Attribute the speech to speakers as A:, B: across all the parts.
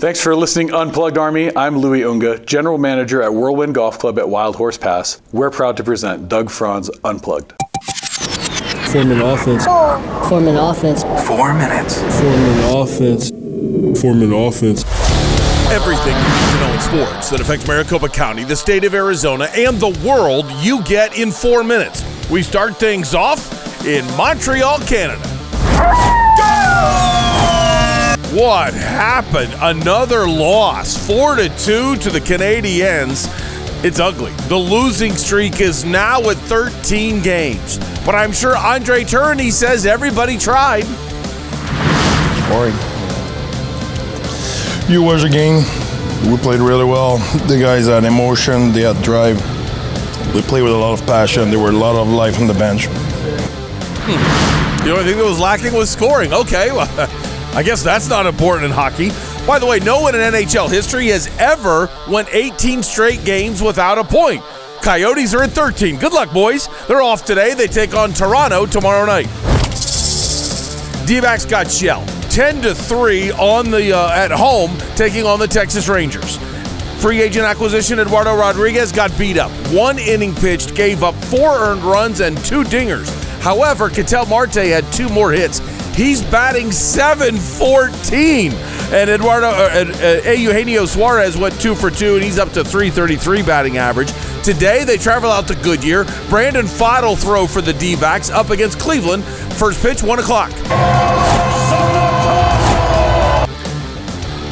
A: Thanks for listening, Unplugged Army. I'm Louis Unga, General Manager at Whirlwind Golf Club at Wild Horse Pass. We're proud to present Doug Franz Unplugged.
B: Form an offense.
C: Form an offense.
D: Four minutes.
B: Form an offense. Form an offense.
E: Everything you need to know in sports that affects Maricopa County, the state of Arizona, and the world, you get in four minutes. We start things off in Montreal, Canada. What happened? Another loss. Four to two to the Canadiens. It's ugly. The losing streak is now at 13 games. But I'm sure Andre Tourigny says everybody tried.
F: boring. You watch the game. We played really well. The guys had emotion. They had drive. They played with a lot of passion. There were a lot of life on the bench. Hmm.
E: The only thing that was lacking was scoring. Okay, well, I guess that's not important in hockey. By the way, no one in NHL history has ever won 18 straight games without a point. Coyotes are at 13. Good luck, boys. They're off today. They take on Toronto tomorrow night. D-backs got shelled. 10 to 3 on the uh, at home taking on the Texas Rangers. Free agent acquisition Eduardo Rodriguez got beat up. One inning pitched, gave up four earned runs and two dingers. However, Ketel Marte had two more hits. He's batting 714. And Eduardo uh, uh, uh, Eugenio Suarez went two for two, and he's up to 333 batting average. Today, they travel out to Goodyear. Brandon Pfaadt will throw for the D backs up against Cleveland. First pitch, 1 o'clock.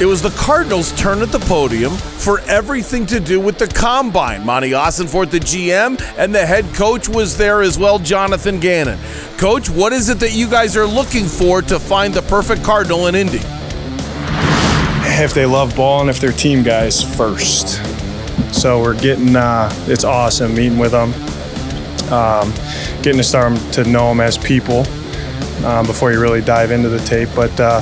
E: It was the Cardinals' turn at the podium for everything to do with the combine. Monti Ossenfort, the GM, and the head coach was there as well, Jonathan Gannon. Coach, what is it that you guys are looking for to find the perfect Cardinal in Indy?
G: if they love ball and if they're team guys first. So we're getting, uh, it's awesome meeting with them, um, getting to start to know them as people um, before you really dive into the tape. But uh,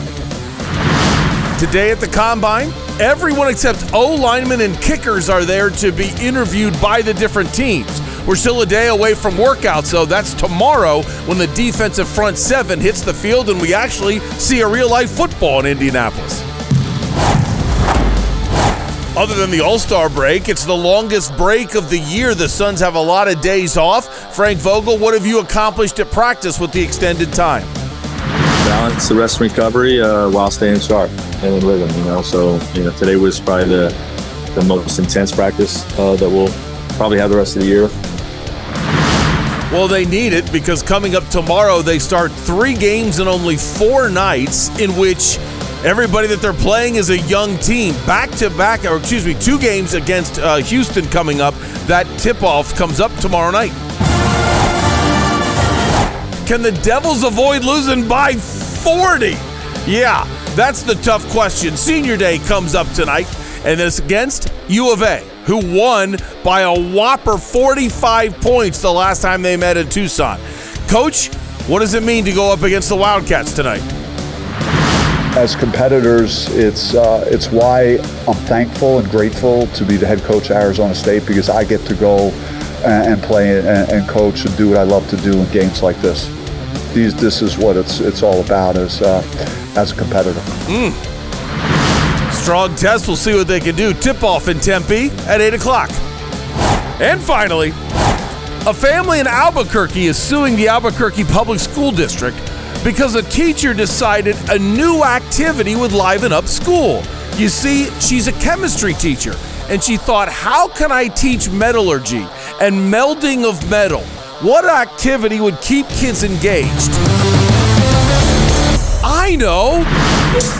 E: Today at the combine, everyone except O linemen and kickers are there to be interviewed by the different teams. We're still a day away from workouts, so that's tomorrow when the defensive front seven hits the field and we actually see a real life football in Indianapolis. Other than the All Star break, it's the longest break of the year. The Suns have a lot of days off. Frank Vogel, what have you accomplished at practice with the extended time?
H: Balance the rest and recovery uh, while staying sharp and in rhythm. You know, so you know today was probably the the most intense practice uh, that we'll probably have the rest of the year.
E: Well, they need it because coming up tomorrow, they start three games in only four nights, in which everybody that they're playing is a young team. Back to back, or excuse me, two games against uh, Houston coming up. That tip off comes up tomorrow night. Can the Devils avoid losing by 40? Yeah, that's the tough question. Senior Day comes up tonight, and it's against U of A, who won by a whopper 45 points the last time they met in Tucson. Coach, what does it mean to go up against the Wildcats tonight?
I: as competitors, it's uh, it's why I'm thankful and grateful to be the head coach at Arizona State because I get to go and, and play and, and coach and do what I love to do in games like this. These this is what it's it's all about as uh, as a competitor.
E: Strong test. We'll see what they can do. Tip off in Tempe at 8 o'clock. And finally, a family in Albuquerque is suing the Albuquerque Public School District because a teacher decided a new activity would liven up school. You see, she's a chemistry teacher, and she thought, how can I teach metallurgy and melding of metal? What activity would keep kids engaged? I know!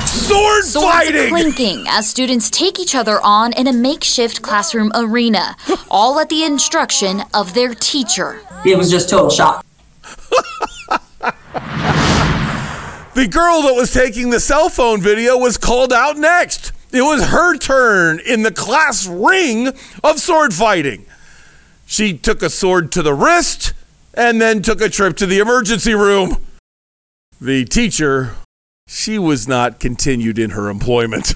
E: Sword
J: Swords
E: fighting!
J: clinking as students take each other on in a makeshift classroom arena, all at the instruction of their teacher.
K: It was just total shock.
E: The girl that was taking the cell phone video was called out next. It was her turn in the class ring of sword fighting. She took a sword to the wrist and then took a trip to the emergency room. The teacher, she was not continued in her employment.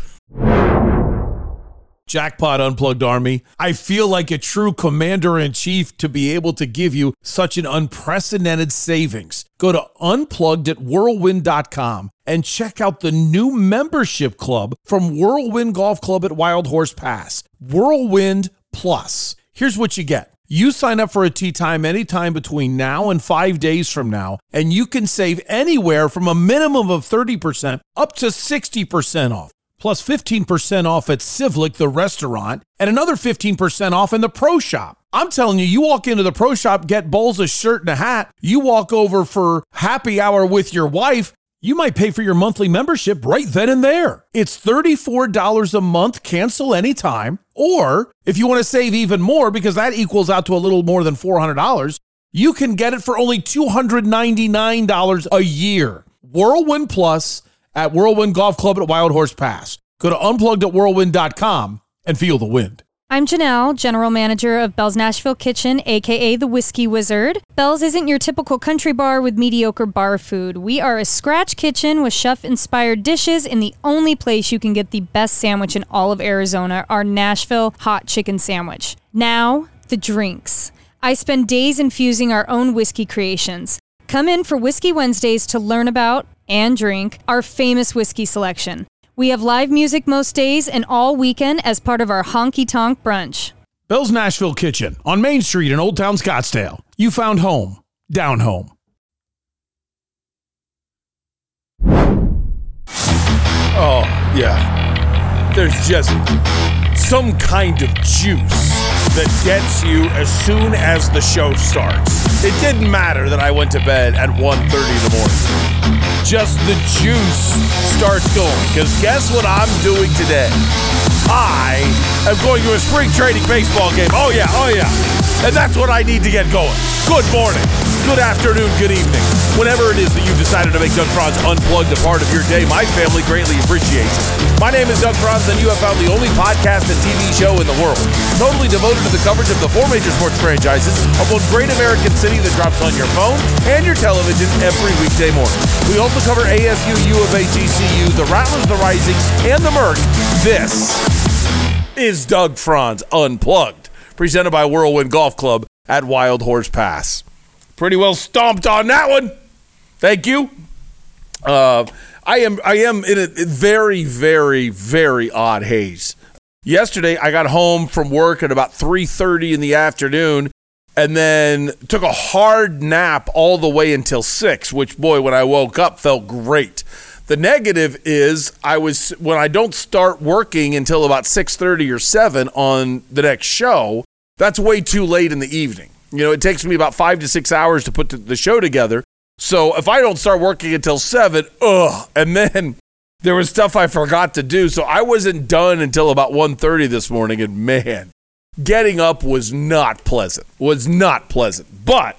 E: Jackpot Unplugged Army. I feel like a true commander in chief to be able to give you such an unprecedented savings. Go to unplugged@whirlwind.com and check out the new membership club from Whirlwind Golf Club at Wild Horse Pass. Whirlwind Plus. Here's what you get. You sign up for a tee time anytime between now and five days from now, and you can save anywhere from a minimum of 30% up to 60% off plus 15% off at Sivlik, the restaurant, and another 15% off in the pro shop. I'm telling you, you walk into the pro shop, get Bowles a shirt and a hat, you walk over for happy hour with your wife, you might pay for your monthly membership right then and there. It's $34 a month, cancel anytime. Or if you want to save even more, because that equals out to a little more than $400, you can get it for only $299 a year. Whirlwind Plus at Whirlwind Golf Club at Wild Horse Pass. Go to unplugged at whirlwind.com and feel the wind.
C: I'm Janelle, General Manager of Belle's Nashville Kitchen, aka the Whiskey Wizard. Belle's isn't your typical country bar with mediocre bar food. We are a scratch kitchen with chef inspired dishes, and the only place you can get the best sandwich in all of Arizona, our Nashville hot chicken sandwich. Now, the drinks. I spend days infusing our own whiskey creations. Come in for Whiskey Wednesdays to learn about and drink our famous whiskey selection. We have live music most days and all weekend as part of our honky tonk brunch.
E: Belle's Nashville Kitchen on Main Street in Old Town Scottsdale. You found home, down home. Oh, yeah. There's just some kind of juice that gets you as soon as the show starts. It didn't matter that I went to bed at 1.30 in the morning just the juice starts going. Because guess what I'm doing today? I am going to a spring training baseball game. Oh, yeah, oh, yeah. And that's what I need to get going. Good morning, good afternoon, good evening. Whenever it is that you've decided to make Doug Franz Unplugged a part of your day, my family greatly appreciates it. My name is Doug Franz, and you have found the only podcast and TV show in the world totally devoted to the coverage of the four major sports franchises of one great American city that drops on your phone and your television every weekday morning. We also cover ASU, U of A, GCU, the Rattlers, the Rising, and the Merc. This is Doug Franz Unplugged, presented by Whirlwind Golf Club at Wild Horse Pass. Pretty well stomped on that one. Thank you. Uh, I am I am in a very very very odd haze. Yesterday I got home from work at about 3:30 in the afternoon and then took a hard nap all the way until 6, which boy when I woke up felt great. The negative is I was when I don't start working until about 6:30 or 7 on the next show, that's way too late in the evening. You know, it takes me about five to six hours to put the show together. So if I don't start working until seven, ugh. And then there was stuff I forgot to do. So I wasn't done until about 1.30 this morning. And man, getting up was not pleasant. Was not pleasant. But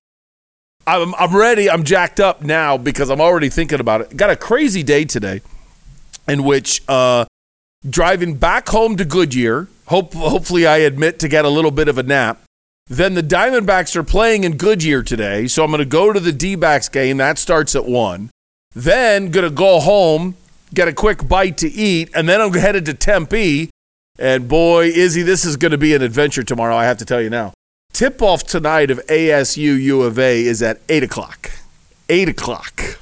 E: I'm, I'm ready. I'm jacked up now because I'm already thinking about it. Got a crazy day today in which uh, driving back home to Goodyear – Hope, hopefully, I admit to get a little bit of a nap. Then the Diamondbacks are playing in Goodyear today, so I'm going to go to the D backs game. That starts at 1. Then going to go home, get a quick bite to eat, and then I'm headed to Tempe. And boy, Izzy, this is going to be an adventure tomorrow, I have to tell you now. Tip off tonight of ASU U of A is at 8 o'clock. 8 o'clock.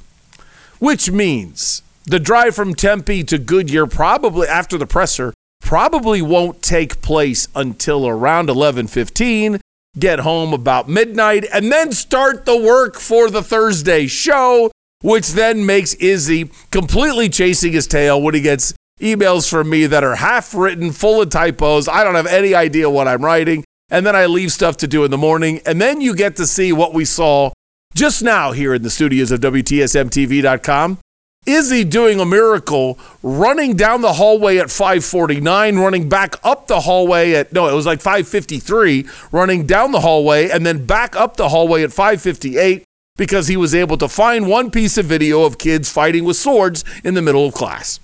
E: Which means the drive from Tempe to Goodyear, probably after the presser, probably won't take place until around 11:15 get home about midnight and then start the work for the Thursday show which then makes Izzy completely chasing his tail when he gets emails from me that are half written full of typos. I don't have any idea what I'm writing. And then I leave stuff to do in the morning. And then you get to see what we saw just now here in the studios of WTSMTV.com Izzy doing a miracle, running down the hallway at 549, running back up the hallway at, no, it was like 553, running down the hallway and then back up the hallway at 558 because he was able to find one piece of video of kids fighting with swords in the middle of class.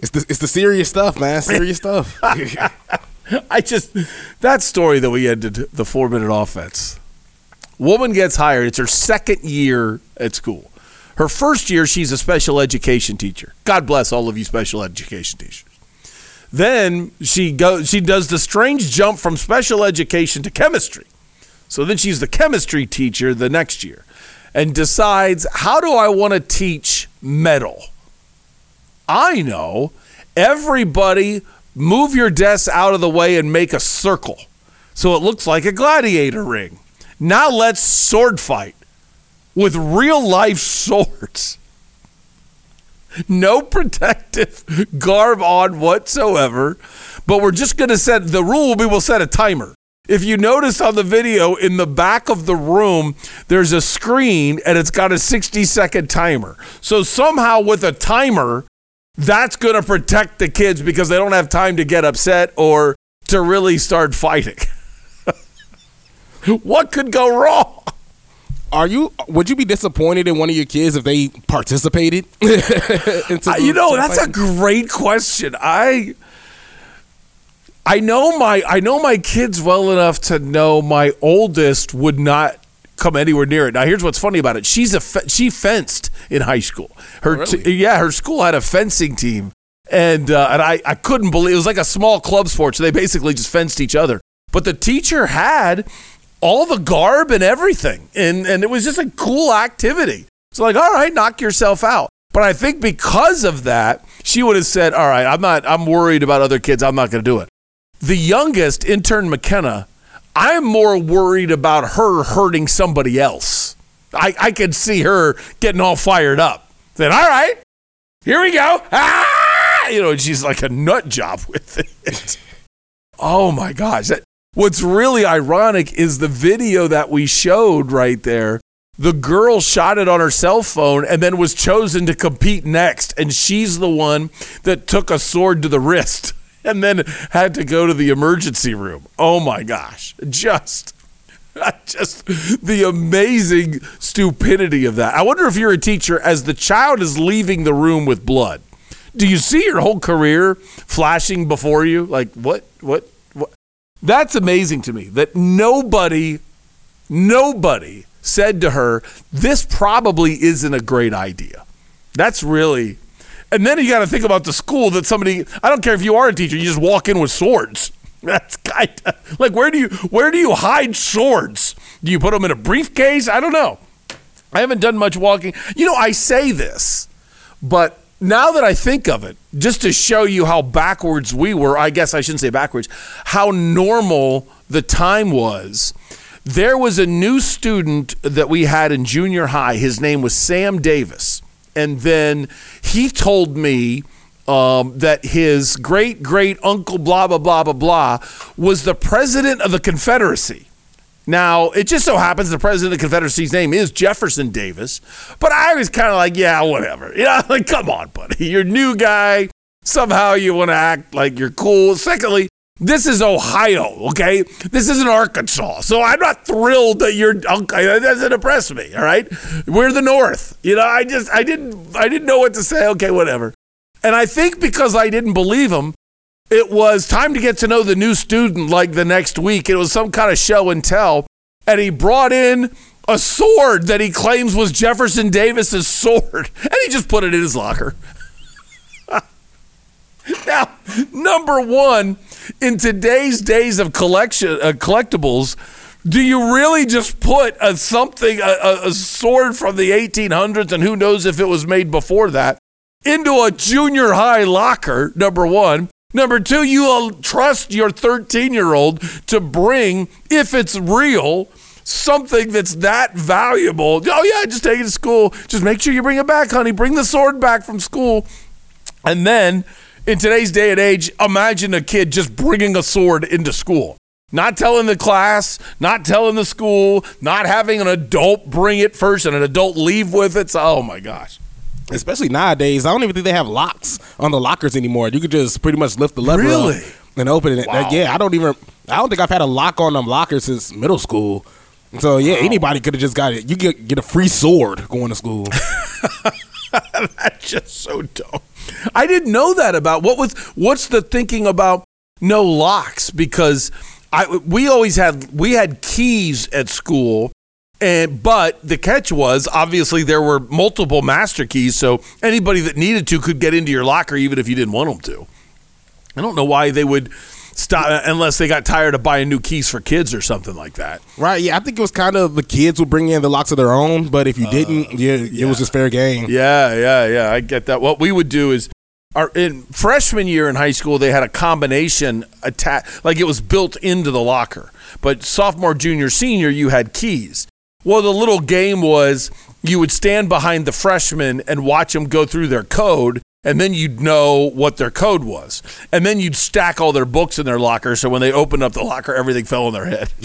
D: It's the, it's the serious stuff, man. Serious stuff.
E: I just, that story that we ended the four minute offense. Woman gets hired. It's her second year at school her first year, she's a special education teacher. God bless all of you special education teachers. Then she goes she does the strange jump from special education to chemistry. So then she's the chemistry teacher the next year and decides, how do I want to teach metal? I know. Everybody move your desks out of the way and make a circle so it looks like a gladiator ring. Now let's sword fight with real life swords. No protective garb on whatsoever, but we're just going to set the rule will be we'll set a timer. If you notice on the video in the back of the room, there's a screen and it's got a 60 second timer. So somehow with a timer, that's going to protect the kids because they don't have time to get upset or to really start fighting. what could go wrong?
D: Are you? Would you be disappointed in one of your kids if they participated?
E: You know, that's a great question. I I know my I know my kids well enough to know my oldest would not come anywhere near it. Now, here's what's funny about it. She's a fe- she fenced in high school. Her
D: Oh, really?
E: t- yeah, her school had a fencing team, and uh, and I I couldn't believe it was like a small club sport. So they basically just fenced each other. But the teacher had all the garb and everything, and and it was just a cool activity. So like, all right, knock yourself out. But I think because of that, she would have said, all right, I'm not. I'm worried about other kids. I'm not going to do it. The youngest intern McKenna, I'm more worried about her hurting somebody else. I, I could see her getting all fired up. Then, all right, here we go. Ah! You know, she's like a nut job with it. oh my gosh. That, what's really ironic is the video that we showed right there. The girl shot it on her cell phone and then was chosen to compete next. And she's the one that took a sword to the wrist and then had to go to the emergency room. Oh my gosh. Just just the amazing stupidity of that. I wonder if you're a teacher as the child is leaving the room with blood. Do you see your whole career flashing before you? Like what what That's amazing to me that nobody nobody said to her, "This probably isn't a great idea." That's really and then you got to think about the school that somebody I don't care if you are a teacher, you just walk in with swords. That's kind of like where do you where do you hide swords? Do you put them in a briefcase? I don't know. I haven't done much walking. You know, I say this, but now that I think of it, just to show you how backwards we were, I guess I shouldn't say backwards, how normal the time was. There was a new student that we had in junior high. His name was Sam Davis. And then he told me um, that his great great uncle, blah, blah, blah, blah, blah, was the president of the Confederacy. Now, it just so happens the president of the Confederacy's name is Jefferson Davis, but I was kind of like, yeah, whatever. You know, like, come on, buddy. You're new guy. Somehow you want to act like you're cool. Secondly, this is Ohio, okay? This isn't Arkansas. So I'm not thrilled that you're okay. That doesn't impress me, all right? We're the North. You know, I just I didn't I didn't know what to say. Okay, whatever. And I think because I didn't believe him, it was time to get to know the new student like the next week. It was some kind of show and tell. And he brought in a sword that he claims was Jefferson Davis's sword. And he just put it in his locker. now, number one, in today's days of collection uh, collectibles, do you really just put a something, a, a, a sword from the 1800s, and who knows if it was made before that, into a junior high locker? Number one. Number two, you will trust your 13 year old to bring, if it's real, something that's that valuable. Oh, yeah, just take it to school. Just make sure you bring it back, honey. Bring the sword back from school. And then, in today's day and age, imagine a kid just bringing a sword into school. Not telling the class, not telling the school, not having an adult bring it first and an adult leave with it. So, oh my gosh.
D: Especially nowadays, I don't even think they have locks on the lockers anymore. You could just pretty much lift the lever
E: Really?
D: and open it.
E: Wow.
D: yeah, I don't even. I don't think I've had a lock on them lockers since middle school. So yeah, anybody could have just got it. You get get a free sword going to school.
E: That's just so dumb. I didn't know that about what was what's the thinking about no locks because I we always had we had keys at school and but the catch was obviously there were multiple master keys so anybody that needed to could get into your locker even if you didn't want them to. I don't know why they would stop unless they got tired of buying new keys for kids or something like that.
D: Right? Yeah, I think it was kind of the kids would bring in the locks of their own, but if you uh, didn't, yeah, it was just fair game.
E: Yeah, yeah, yeah. I get that. What we would do is our in freshman year in high school, they had a combination attack, like it was built into the locker. But sophomore, junior, senior, you had keys. Well, the little game was you would stand behind the freshmen and watch them go through their code, and then you'd know what their code was. And then you'd stack all their books in their locker, so when they opened up the locker, everything fell on their head.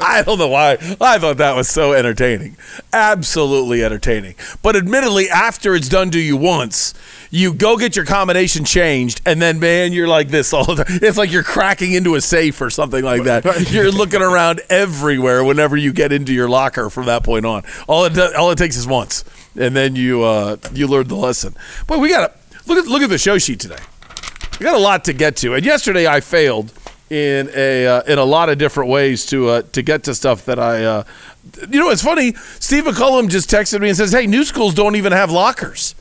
E: I don't know why. I thought that was so entertaining. Absolutely entertaining. But admittedly, after it's done to you once, you go get your combination changed, and then, man, you're like this all the time. It's like you're cracking into a safe or something like that. You're looking around everywhere whenever you get into your locker from that point on. All it, all it takes is once, and then you uh, you learn the lesson. But we got to look at look at the show sheet today. We got a lot to get to, and yesterday I failed in a uh, in a lot of different ways to uh, to get to stuff that I. Uh, you know, it's funny. Steve McCullum just texted me and says, "Hey, new schools don't even have lockers."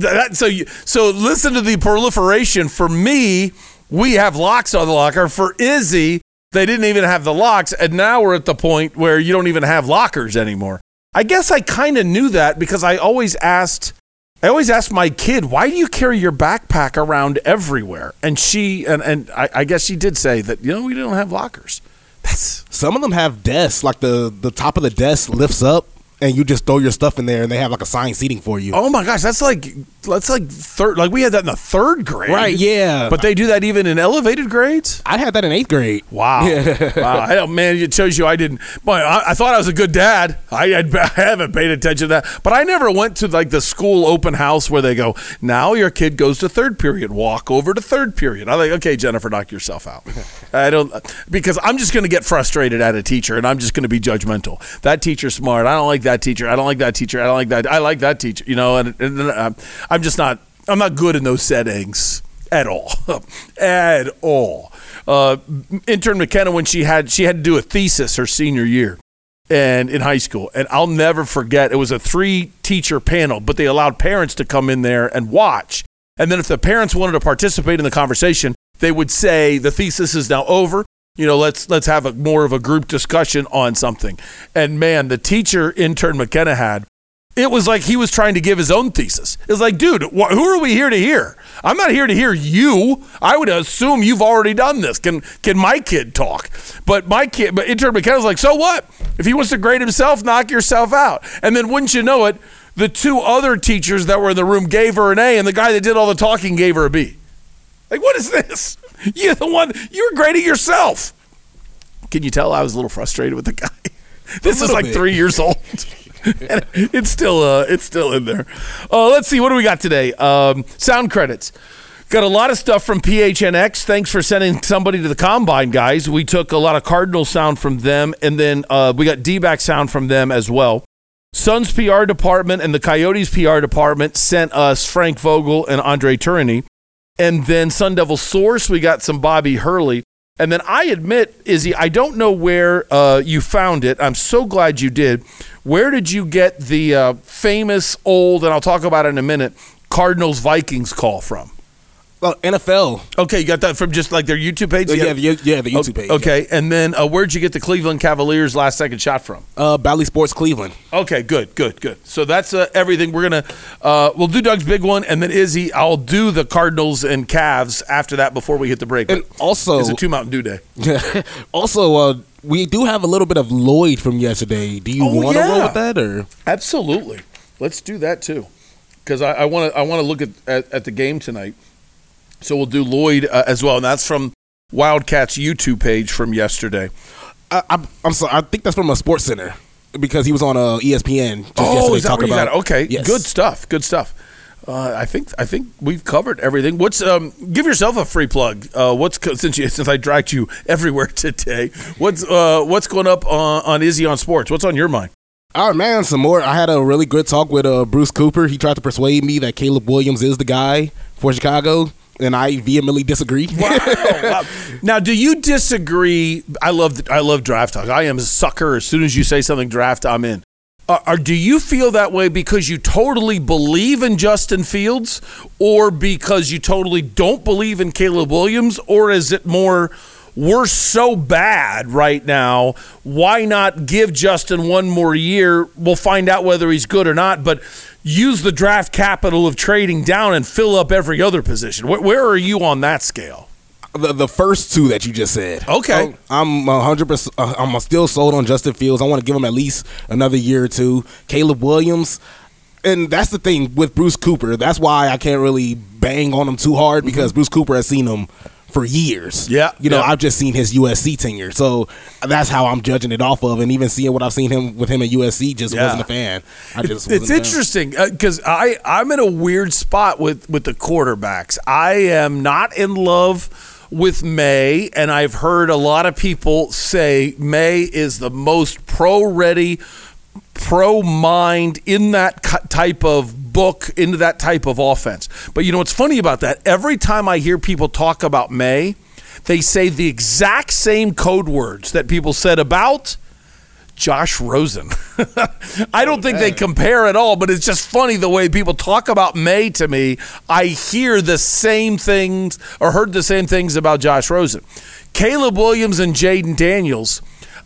E: That, so you, so listen to the proliferation. For me, we have locks on the locker. For Izzy, they didn't even have the locks, and now we're at the point where you don't even have lockers anymore. I guess I kind of knew that because I always asked I always asked my kid, why do you carry your backpack around everywhere? And she, and, and I, I guess she did say that, you know, we don't have lockers. That's
D: Some of them have desks, like the the top of the desk lifts up, and you just throw your stuff in there, and they have like a assigned seating for you.
E: Oh my gosh, that's like that's like third. Like we had that in the third grade,
D: Right, yeah.
E: But they do that even in elevated grades.
D: I had that in eighth grade.
E: Wow, wow. I don't, man, it shows you I didn't. Boy, I, I thought I was a good dad. I, had, I haven't paid attention to that, but I never went to like the school open house where they go. Now your kid goes to third period. Walk over to third period. I'm like, okay, Jennifer, knock yourself out. I don't because I'm just going to get frustrated at a teacher, and I'm just going to be judgmental. That teacher's smart. I don't like that teacher. I don't like that teacher. I don't like that. I like that teacher. You know, and, and I'm, I'm just not. I'm not good in those settings at all, at all. Uh, intern McKenna when she had she had to do a thesis her senior year, and in high school, and I'll never forget. It was a three teacher panel, but they allowed parents to come in there and watch. And then if the parents wanted to participate in the conversation, they would say the thesis is now over. You know, let's let's have a more of a group discussion on something. And man, the teacher intern McKenna had it was like he was trying to give his own thesis. It was like, dude, wh- who are we here to hear? I'm not here to hear you. I would assume you've already done this. Can can my kid talk? But my kid, but intern McKenna's like, so what? If he wants to grade himself, knock yourself out. And then wouldn't you know it, the two other teachers that were in the room gave her an A, and the guy that did all the talking gave her a B. Like, what is this? You're the one. You're grading yourself. Can you tell I was a little frustrated with the guy? This is like
D: bit.
E: three years old. And it's still uh, it's still in there. Uh, let's see what do we got today. Um, sound credits. Got a lot of stuff from PHNX. Thanks for sending somebody to the combine, guys. We took a lot of Cardinal sound from them, and then uh, we got D-back sound from them as well. Suns PR department and the Coyotes PR department sent us Frank Vogel and Andre Tourigny. And then Sun Devil Source, we got some Bobby Hurley. And then I admit, Izzy, I don't know where uh, you found it. I'm so glad you did. Where did you get the uh, famous old, and I'll talk about it in a minute, Cardinals Vikings call from?
D: Well, NFL.
E: Okay, you got that from just like their YouTube page?
D: Yeah, the, yeah, the YouTube page.
E: Okay, and then uh, where'd you get the Cleveland Cavaliers last second shot from?
D: Uh, Bally Sports Cleveland.
E: Okay, good, good, good. So that's uh, everything. We're gonna uh, we'll do Doug's big one, and then Izzy, I'll do the Cardinals and Cavs after that before we hit the break.
D: And
E: But
D: also-
E: it's a two Mountain Dew day.
D: also, uh, we do have a little bit of Lloyd from yesterday. Do you
E: Oh,
D: want to roll with that or?
E: Absolutely, let's do that too, because I want to I want to look at, at at the game tonight. So we'll do Lloyd uh, as well, and that's from Wildcats YouTube page from yesterday.
D: I, I, I'm sorry. I think that's from a Sports Center because he was on uh, ESPN. Just
E: Oh, is that
D: talking about.
E: Okay,
D: Yes.
E: good stuff. Good stuff. Uh, I think I think we've covered everything. What's um? Give yourself a free plug. Uh, what's since you since I dragged you everywhere today? What's uh what's going up on, on Izzy on Sports? What's on your mind?
D: All right, man. Some more. I had a really good talk with uh, Bruce Cooper. He tried to persuade me that Caleb Williams is the guy for Chicago, and I vehemently disagree.
E: Wow. Now, do you disagree? I love I love draft talk. I am a sucker. As soon as you say something draft, I'm in. Uh, or do you feel that way because you totally believe in Justin Fields, or because you totally don't believe in Caleb Williams, or is it more? We're so bad right now. Why not give Justin one more year? We'll find out whether he's good or not. But use the draft capital of trading down and fill up every other position. Where, where are you on that scale?
D: The, the first two that you just said.
E: Okay.
D: I'm 100%. Uh, I'm still sold on Justin Fields. I want to give him at least another year or two. Caleb Williams. And that's the thing with Bruce Cooper. That's why I can't really bang on him too hard because Bruce Cooper has seen him for years.
E: Yeah,
D: You know,
E: yeah.
D: I've just seen his USC tenure. So that's how I'm judging it off of. And even seeing what I've seen him with him at USC just
E: Yeah.
D: wasn't a fan. I just
E: it's
D: wasn't a fan.
E: interesting uh, because I I'm in a weird spot with with the quarterbacks. I am not in love with Maye, and I've heard a lot of people say Maye is the most pro ready, pro mind in that type of book, into that type of offense. But you know what's funny about that? Every time I hear people talk about Maye, they say the exact same code words that people said about. Josh Rosen. I don't think they compare at all, but it's just funny the way people talk about Maye to me. I hear the same things or heard the same things about Josh Rosen. Caleb Williams and Jayden Daniels,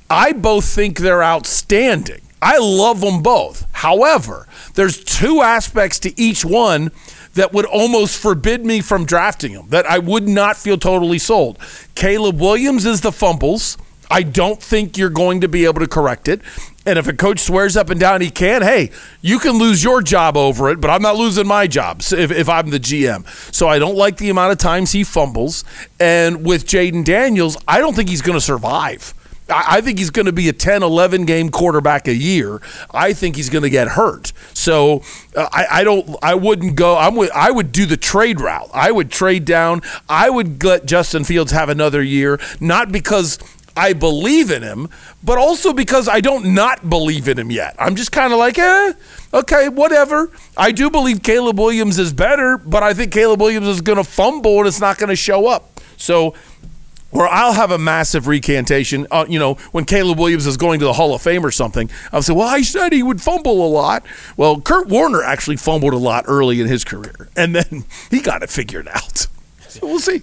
E: I both think they're outstanding. I love them both. However, there's two aspects to each one that would almost forbid me from drafting them, that I would not feel totally sold. Caleb Williams is the fumbles. I don't think you're going to be able to correct it. And if a coach swears up and down he can, hey, you can lose your job over it, but I'm not losing my job if, if I'm the GM. So I don't like the amount of times he fumbles. And with Jayden Daniels, I don't think he's going to survive. I think he's going to be a 10, 11 game quarterback a year. I think he's going to get hurt. So uh, I, I don't. I wouldn't go. I'm with. I would do the trade route. I would trade down. I would let Justin Fields have another year, not because I believe in him, but also because I don't not believe in him yet. I'm just kind of like, eh, okay, whatever. I do believe Caleb Williams is better, but I think Caleb Williams is going to fumble and it's not going to show up. So or I'll have a massive recantation. Uh, you know, when Caleb Williams is going to the Hall of Fame or something, I'll say, "Well, I said he would fumble a lot." Well, Kurt Warner actually fumbled a lot early in his career, and then he got it figured out. So we'll see.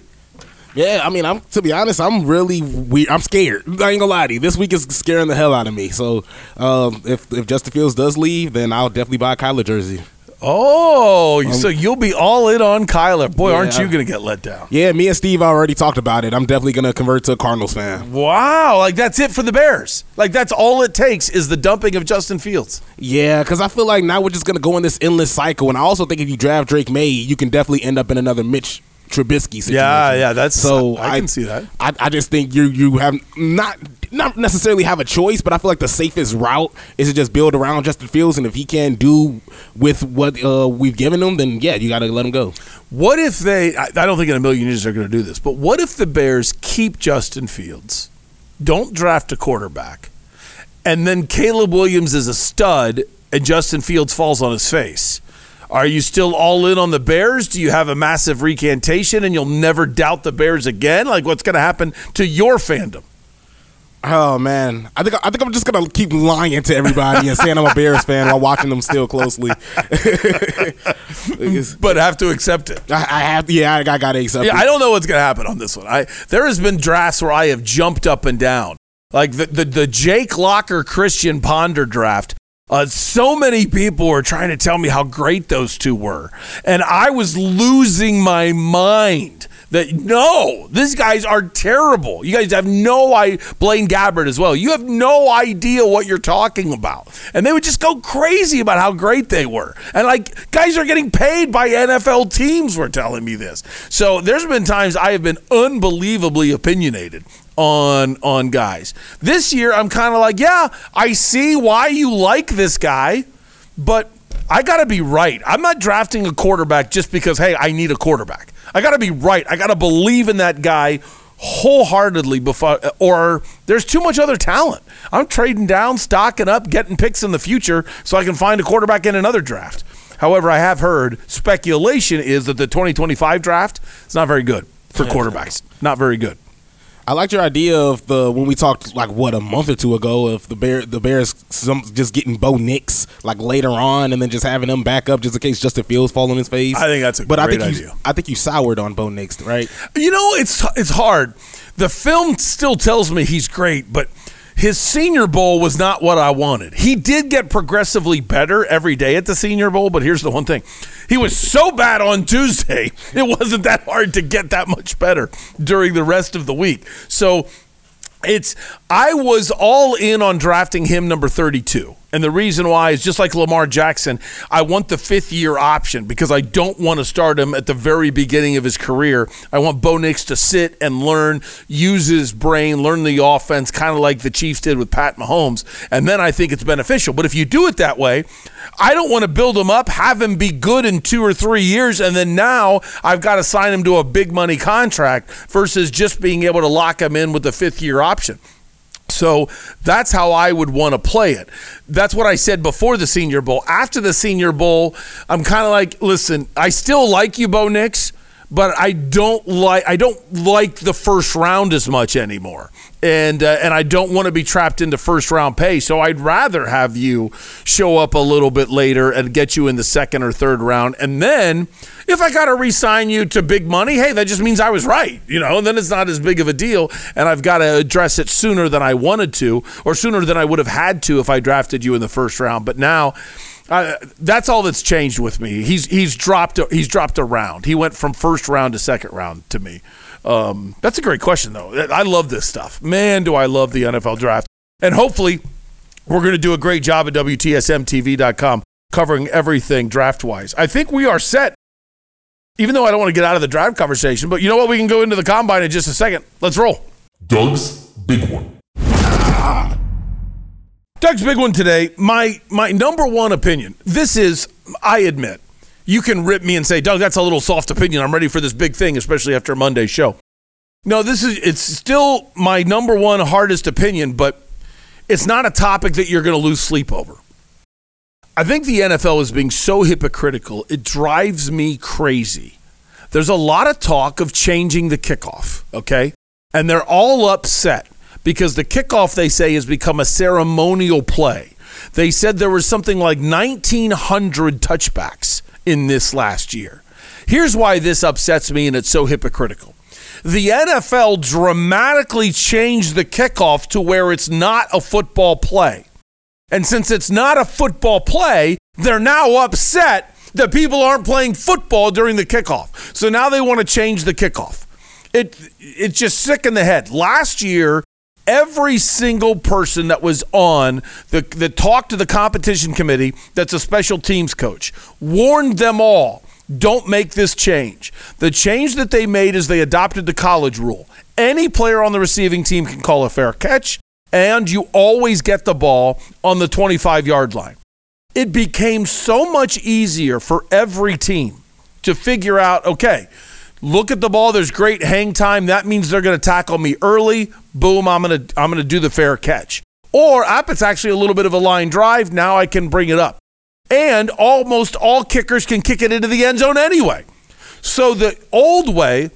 D: Yeah, I mean, I'm to be honest, I'm really weird. I'm scared. I ain't gonna lie to you. This week is scaring the hell out of me. So, um, if if Justin Fields does leave, then I'll definitely buy a Kyler jersey.
E: Oh, um, so you'll be all in on Kyler. Boy, aren't you going to get let down?
D: Yeah, me and Steve already talked about it. I'm definitely gonna convert to a Cardinals fan.
E: Wow, like that's it for the Bears. Like that's all it takes is the dumping of Justin Fields.
D: Yeah, because I feel like now we're just gonna go in this endless cycle, and I also think if you draft Drake Maye, you can definitely end up in another Mitch Trubisky situation.
E: Yeah, yeah, that's
D: so.
E: I can see that.
D: I, I just think you you have not not necessarily have a choice, but I feel like the safest route is to just build around Justin Fields, and if he can do with what uh, we've given him, then yeah, you got to let him go.
E: What if they? I I don't think in a million years they're going to do this, but what if the Bears keep Justin Fields, don't draft a quarterback, and then Caleb Williams is a stud and Justin Fields falls on his face? Are you still all in on the Bears? Do you have a massive recantation and you'll never doubt the Bears again? Like what's going to happen to your fandom?
D: Oh man, I think I think I'm just gonna keep lying to everybody and saying I'm a Bears fan while watching them still closely.
E: but have to accept it.
D: I, I have, yeah, I, I gotta accept. It.
E: Yeah,
D: it.
E: I don't know what's going to happen on this one. I there has been drafts where I have jumped up and down, like the the, the Jake Locker Christian Ponder draft. Uh, so many people were trying to tell me how great those two were, and I was losing my mind. That no, these guys are terrible. You guys have no I Blaine Gabbert as well. You have no idea what you're talking about, and they would just go crazy about how great they were. And like guys are getting paid by NFL teams were telling me this. So there's been times I have been unbelievably opinionated on on guys. This year I'm kind of like, yeah, I see why you like this guy, but I got to be right. I'm not drafting a quarterback just because hey, I need a quarterback. I got to be right. I got to believe in that guy wholeheartedly before or there's too much other talent. I'm trading down, stocking up, getting picks in the future so I can find a quarterback in another draft. However, I have heard speculation is that the 2025 draft is not very good for quarterbacks. Not very good.
D: I liked your idea of the when we talked like what a month or two ago of the bear the Bears some just getting Bo Nix like later on and then just having him back up just in case Justin Fields fall on his face.
E: I think that's a
D: but I
E: great
D: think you
E: idea.
D: I think you soured on Bo Nix, right?
E: You know, it's it's hard. The film still tells me he's great, but his Senior Bowl was not what I wanted. He did get progressively better every day at the Senior Bowl, but here's the one thing: he was so bad on Tuesday, it wasn't that hard to get that much better during the rest of the week. So it's I was all in on drafting him number 32. And the reason why is just like Lamar Jackson, I want the fifth year option because I don't want to start him at the very beginning of his career. I want Bo Nix to sit and learn, use his brain, learn the offense, kind of like the Chiefs did with Pat Mahomes. And then I think it's beneficial. But if you do it that way, I don't want to build him up, have him be good in two or three years, and then now I've got to sign him to a big money contract versus just being able to lock him in with the fifth year option. So that's how I would want to play it. That's what I said before the Senior Bowl. After the Senior Bowl, I'm kind of like, listen, I still like you, Bo Nix, but I don't like I don't like the first round as much anymore, and uh, and I don't want to be trapped into first round pay. So I'd rather have you show up a little bit later and get you in the second or third round, and then if I got to re-sign you to big money, hey, that just means I was right, you know. And then it's not as big of a deal, and I've got to address it sooner than I wanted to, or sooner than I would have had to if I drafted you in the first round. But now. That's all that's changed with me. He's he's dropped he's dropped a round. He went from first round to second round to me. Um, that's a great question though. I love this stuff. Man, do I love the NFL draft. And hopefully, we're going to do a great job at WTSMTV.com covering everything draft wise. I think we are set. Even though I don't want to get out of the draft conversation, but you know what? We can go into the combine in just a second. Let's roll.
B: Doug's Big One.
E: Doug's big one today. My my number one opinion. This is, I admit, you can rip me and say, Doug, that's a little soft opinion. I'm ready for this big thing, especially after Monday's show. No, this is it's still my number one hardest opinion, but it's not a topic that you're going to lose sleep over. I think the NFL is being so hypocritical. It drives me crazy. There's a lot of talk of changing the kickoff, okay? And they're all upset because the kickoff, they say, has become a ceremonial play. They said there was something like 1,900 touchbacks in this last year. Here's why this upsets me and it's so hypocritical. The NFL dramatically changed the kickoff to where it's not a football play. And since it's not a football play, they're now upset that people aren't playing football during the kickoff. So now they want to change the kickoff. It it's just sick in the head. Last year, every single person that was on the that talked to the competition committee that's a special teams coach warned them all don't make this change. The change that they made is they adopted the college rule. Any player on the receiving team can call a fair catch, and you always get the ball on the 25 yard line. It became so much easier for every team to figure out okay, look at the ball, there's great hang time. That means they're going to tackle me early. Boom, I'm going to I'm going to do the fair catch. Or up, it's actually a little bit of a line drive. Now I can bring it up. And almost all kickers can kick it into the end zone anyway. So the old way,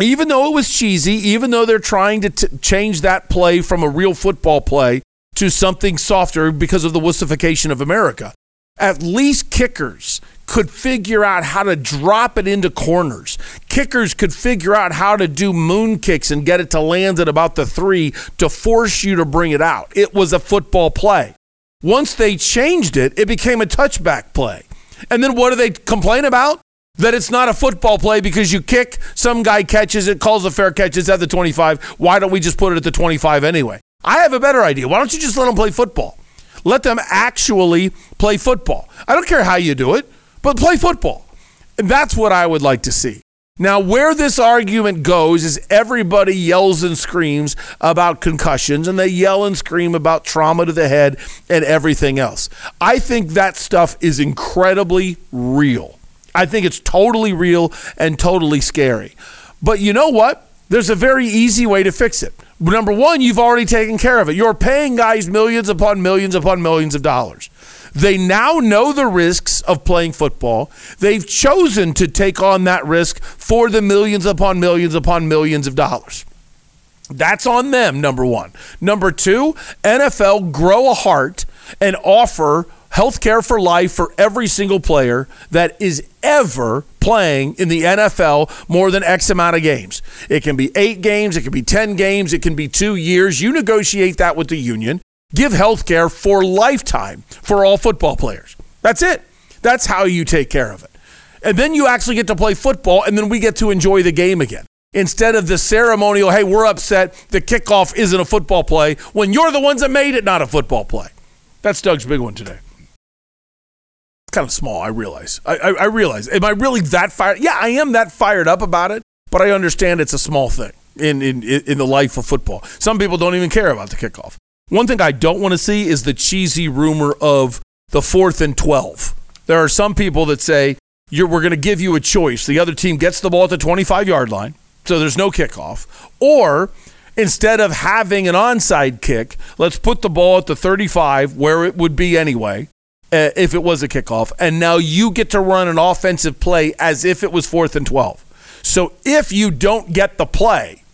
E: even though it was cheesy, even though they're trying to t- change that play from a real football play to something softer because of the wussification of America, at least kickers could figure out how to drop it into corners. Kickers could figure out how to do moon kicks and get it to land at about the three to force you to bring it out. It was a football play. Once they changed it, it became a touchback play. And then what do they complain about? That it's not a football play because you kick, some guy catches it, calls a fair catch, it's at the 25. Why don't we just put it at the 25 anyway? I have a better idea. Why don't you just let them play football? Let them actually play football. I don't care how you do it, but play football. And that's what I would like to see. Now, where this argument goes is everybody yells and screams about concussions and they yell and scream about trauma to the head and everything else. I think that stuff is incredibly real. I think it's totally real and totally scary. But you know what? There's a very easy way to fix it. Number one, you've already taken care of it. You're paying guys millions upon millions upon millions of dollars. They now know the risks of playing football. They've chosen to take on that risk for the millions upon millions upon millions of dollars. That's on them, number one. Number two, NFL grow a heart and offer health care for life for every single player that is ever playing in the NFL more than X amount of games. It can be eight games, it can be 10 games, it can be two years. You negotiate that with the union. Give health care for lifetime for all football players. That's it. That's how you take care of it. And then you actually get to play football, and then we get to enjoy the game again. Instead of the ceremonial, hey, we're upset, the kickoff isn't a football play, when you're the ones that made it not a football play. That's Doug's big one today kind of small. I realize. I, I, I, realize. Am I really that fired? Yeah, I am that fired up about it. But I understand it's a small thing in in in the life of football. Some people don't even care about the kickoff. One thing I don't want to see is the cheesy rumor of the fourth and twelve. There are some people that say we're going to give you a choice. The other team gets the ball at the 25 yard line, so there's no kickoff, or instead of having an onside kick, let's put the ball at the 35 where it would be anyway uh, if it was a kickoff, and now you get to run an offensive play as if it was fourth and 12. So if you don't get the play,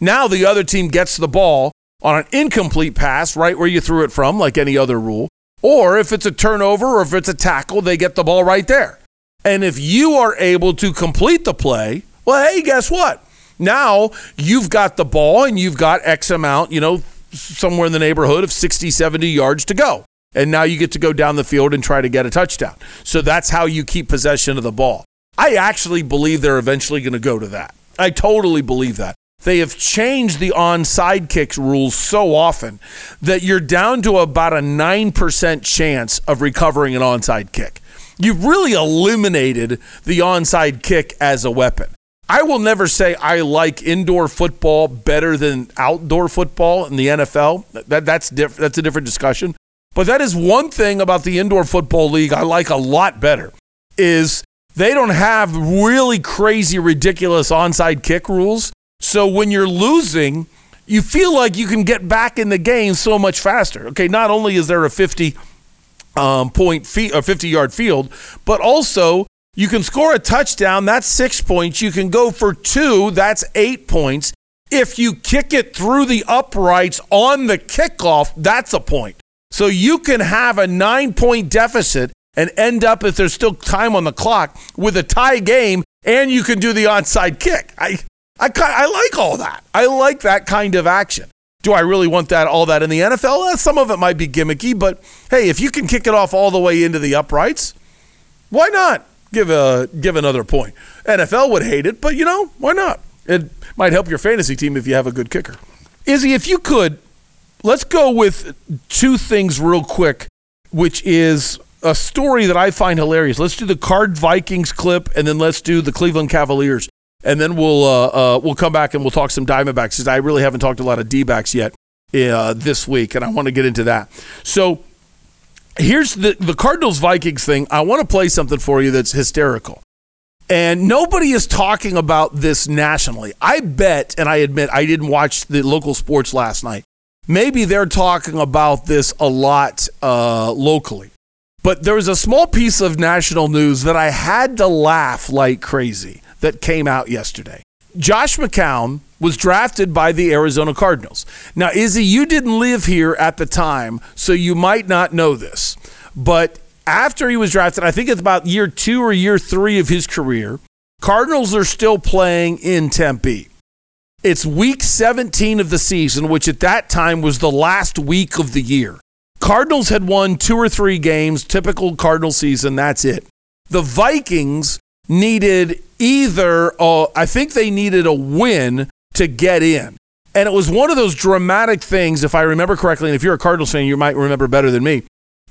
E: now the other team gets the ball on an incomplete pass right where you threw it from, like any other rule. Or if it's a turnover or if it's a tackle, they get the ball right there. And if you are able to complete the play, well, hey, guess what? Now you've got the ball and you've got X amount, you know, somewhere in the neighborhood of 60, 70 yards to go and now you get to go down the field and try to get a touchdown. So that's how you keep possession of the ball. I actually believe they're eventually going to go to that. I totally believe that. They have changed the onside kicks rules so often that you're down to about a 9% chance of recovering an onside kick. You've really eliminated the onside kick as a weapon. I will never say I like indoor football better than outdoor football in the NFL. That, that's, diff- that's a different discussion. But that is one thing about the indoor football league I like a lot better is they don't have really crazy ridiculous onside kick rules. So when you're losing, you feel like you can get back in the game so much faster. Okay, not only is there a 50 um, point feet or 50 yard field, but also you can score a touchdown, that's 6 points. You can go for 2, that's 8 points. If you kick it through the uprights on the kickoff, that's a point. So you can have a nine point deficit and end up, if there's still time on the clock, with a tie game, and you can do the onside kick. I, I, I like all that. I like that kind of action. Do I really want that all that in the NFL? Eh, some of it might be gimmicky, but hey, if you can kick it off all the way into the uprights, why not give a give another point? NFL would hate it, but you know why not? It might help your fantasy team if you have a good kicker. Izzy, if you could let's go with two things real quick, which is a story that I find hilarious. Let's do the Card Vikings clip, and then let's do the Cleveland Cavaliers, and then we'll uh, uh, we'll come back and we'll talk some Diamondbacks because I really haven't talked a lot of D-backs yet uh, this week, and I want to get into that. So here's the the Cardinals Vikings thing. I want to play something for you that's hysterical. And nobody is talking about this nationally. I bet, and I admit I didn't watch the local sports last night maybe they're talking about this a lot uh, locally. But there was a small piece of national news that I had to laugh like crazy that came out yesterday. Josh McCown was drafted by the Arizona Cardinals. Now, Izzy, you didn't live here at the time, so you might not know this. But after he was drafted, I think it's about year two or year three of his career, Cardinals are still playing in Tempe. It's week 17 of the season, which at that time was the last week of the year. Cardinals had won two or three games, typical Cardinal season, that's it. The Vikings needed either, uh, I think they needed a win to get in. And it was one of those dramatic things, if I remember correctly, and if you're a Cardinals fan, you might remember better than me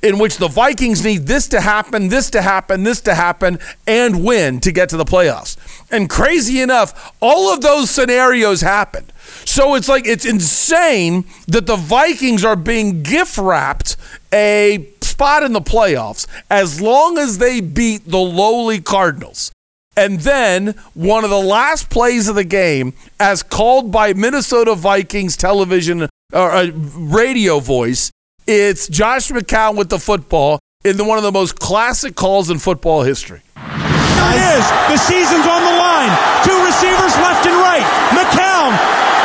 E: in which the Vikings need this to happen, this to happen, this to happen, and win to get to the playoffs. And crazy enough, all of those scenarios happened. So it's like it's insane that the Vikings are being gift wrapped a spot in the playoffs as long as they beat the lowly Cardinals. And then one of the last plays of the game, as called by Minnesota Vikings television or uh, radio voice, it's Josh McCown with the football in the, one of the most classic calls in football history.
K: Here it is. The season's on the line. Two receivers left and right. McCown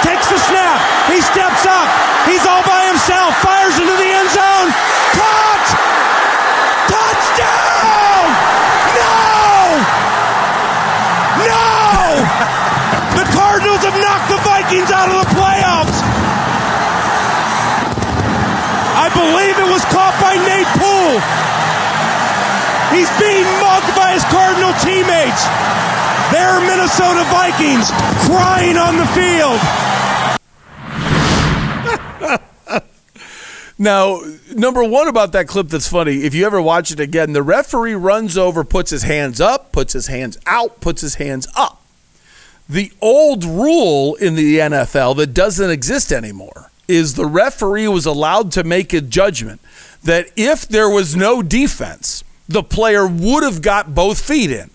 K: takes the snap. He steps up. He's all by himself. He's being mugged by his Cardinal teammates. They're Minnesota Vikings crying on the field.
E: Now, number one about that clip that's funny, if you ever watch it again, the referee runs over, puts his hands up, puts his hands out, puts his hands up. The old rule in the NFL that doesn't exist anymore is the referee was allowed to make a judgment that if there was no defense, the player would have got both feet in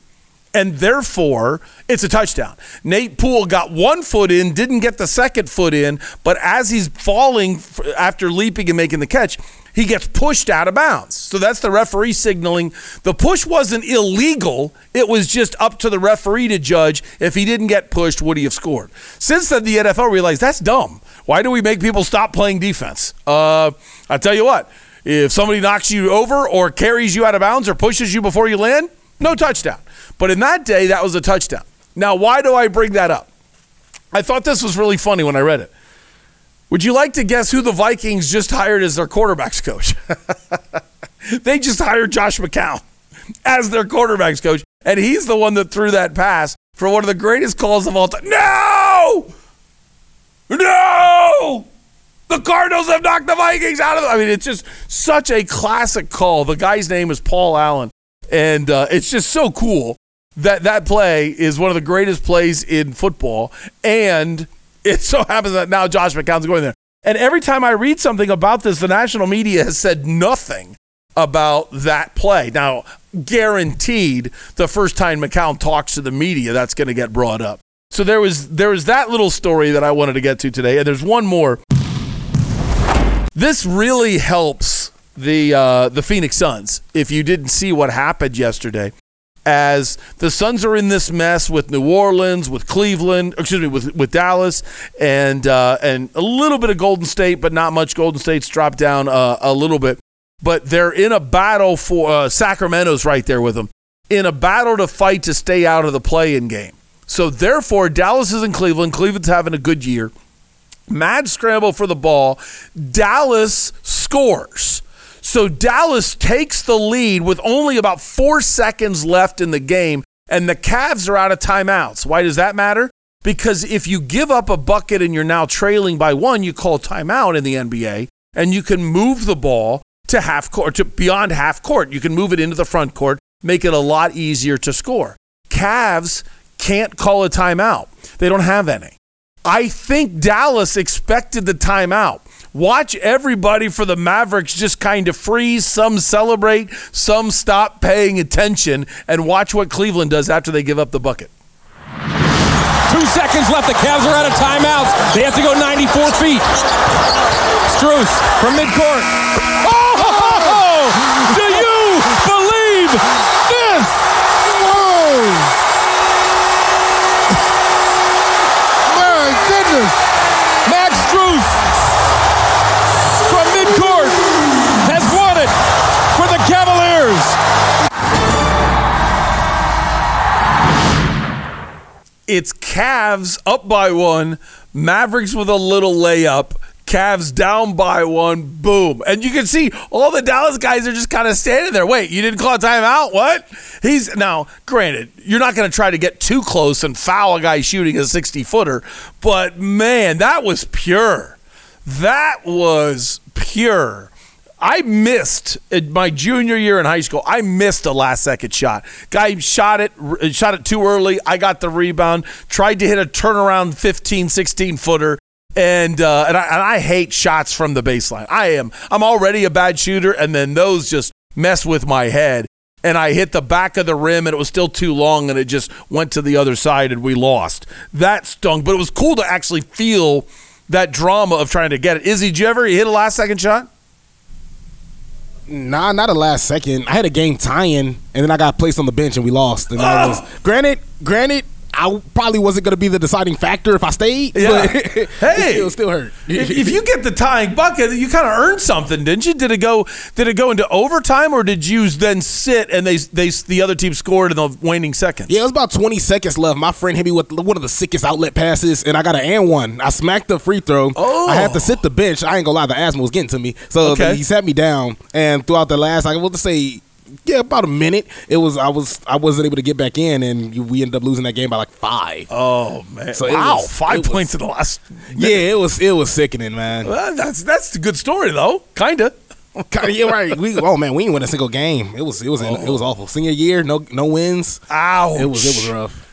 E: and therefore it's a touchdown. Nate Poole got one foot in, didn't get the second foot in, but as he's falling after leaping and making the catch, he gets pushed out of bounds. So that's the referee signaling the push wasn't illegal. It was just up to the referee to judge if he didn't get pushed, would he have scored? Since then, the NFL realized that's dumb. Why do we make people stop playing defense? Uh, I tell you what, if somebody knocks you over or carries you out of bounds or pushes you before you land, no touchdown. But in that day, that was a touchdown. Now, why do I bring that up? I thought this was really funny when I read it. Would you like to guess who the Vikings just hired as their quarterbacks coach? they just hired Josh McCown as their quarterbacks coach, and he's the one that threw that pass for one of the greatest calls of all time. No! No! The Cardinals have knocked the Vikings out of. The, I mean, it's just such a classic call. The guy's name is Paul Allen, and uh, it's just so cool that that play is one of the greatest plays in football. And it so happens that now Josh McCown's going there. And every time I read something about this, the national media has said nothing about that play. Now, guaranteed, the first time McCown talks to the media, that's going to get brought up. So there was there was that little story that I wanted to get to today, and there's one more. This really helps the uh, the Phoenix Suns. If you didn't see what happened yesterday, as the Suns are in this mess with New Orleans, with Cleveland, excuse me, with with Dallas, and uh, and a little bit of Golden State, but not much. Golden State's dropped down uh, a little bit, but they're in a battle for uh, Sacramento's right there with them in a battle to fight to stay out of the play-in game. So therefore, Dallas is in Cleveland. Cleveland's having a good year. Mad scramble for the ball. Dallas scores. So Dallas takes the lead with only about four seconds left in the game, and the Cavs are out of timeouts. Why does that matter? Because if you give up a bucket and you're now trailing by one, you call timeout in the NBA, and you can move the ball to half court, to beyond half court. You can move it into the front court, make it a lot easier to score. Cavs can't call a timeout. They don't have any. I think Dallas expected the timeout. Watch everybody for the Mavericks just kind of freeze. Some celebrate, some stop paying attention, and watch what Cleveland does after they give up the bucket.
L: Two seconds left. The Cavs are out of timeouts. They have to go 94 feet. Strus from midcourt. Oh! Do you believe this? Whoa!
E: It's Cavs up by one, Mavericks with a little layup, Cavs down by one, boom. And you can see all the Dallas guys are just kind of standing there. Wait, you didn't call a timeout? What? He's now, granted, you're not going to try to get too close and foul a guy shooting a 60 footer, but man, that was pure. That was pure. I missed my junior year in high school. I missed a last second shot. Guy shot it shot it too early. I got the rebound. Tried to hit a turnaround 15, 16 footer. And uh, and, I, and I hate shots from the baseline. I am I'm already a bad shooter, and then those just mess with my head. And I hit the back of the rim, and it was still too long, and it just went to the other side, and we lost. That stung, but it was cool to actually feel that drama of trying to get it. Izzy, did you ever hit a last second shot?
D: Nah, not a last second. I had a game tying, and then I got placed on the bench, and we lost. And I was granted, granted. I probably wasn't going to be the deciding factor if I stayed.
E: Yeah.
D: but
E: Hey.
D: it still hurt.
E: if, if you get the tying bucket, you kind of earned something, didn't you? Did it go? Did it go into overtime, or did you then sit and they they the other team scored in the waning seconds?
D: Yeah, it was about 20 seconds left. My friend hit me with one of the sickest outlet passes, and I got an and one. I smacked the free throw.
E: Oh.
D: I had to oh. sit the bench. I ain't gonna lie, the asthma was getting to me. So
E: Okay.
D: he sat me down, and throughout the last, I will just say, yeah, about a minute. It was I was I wasn't able to get back in, and we ended up losing that game by like five.
E: Oh man!
D: So
E: wow,
D: was-
E: five
D: it was-
E: points in the last.
D: Yeah, it was it was sickening, man.
E: Well, that's that's a good story though, kinda.
D: Kinda, yeah, right. We oh man, we didn't win a single game. It was it was oh. it was awful. Senior year, no no wins.
E: Ouch!
D: It was it was rough.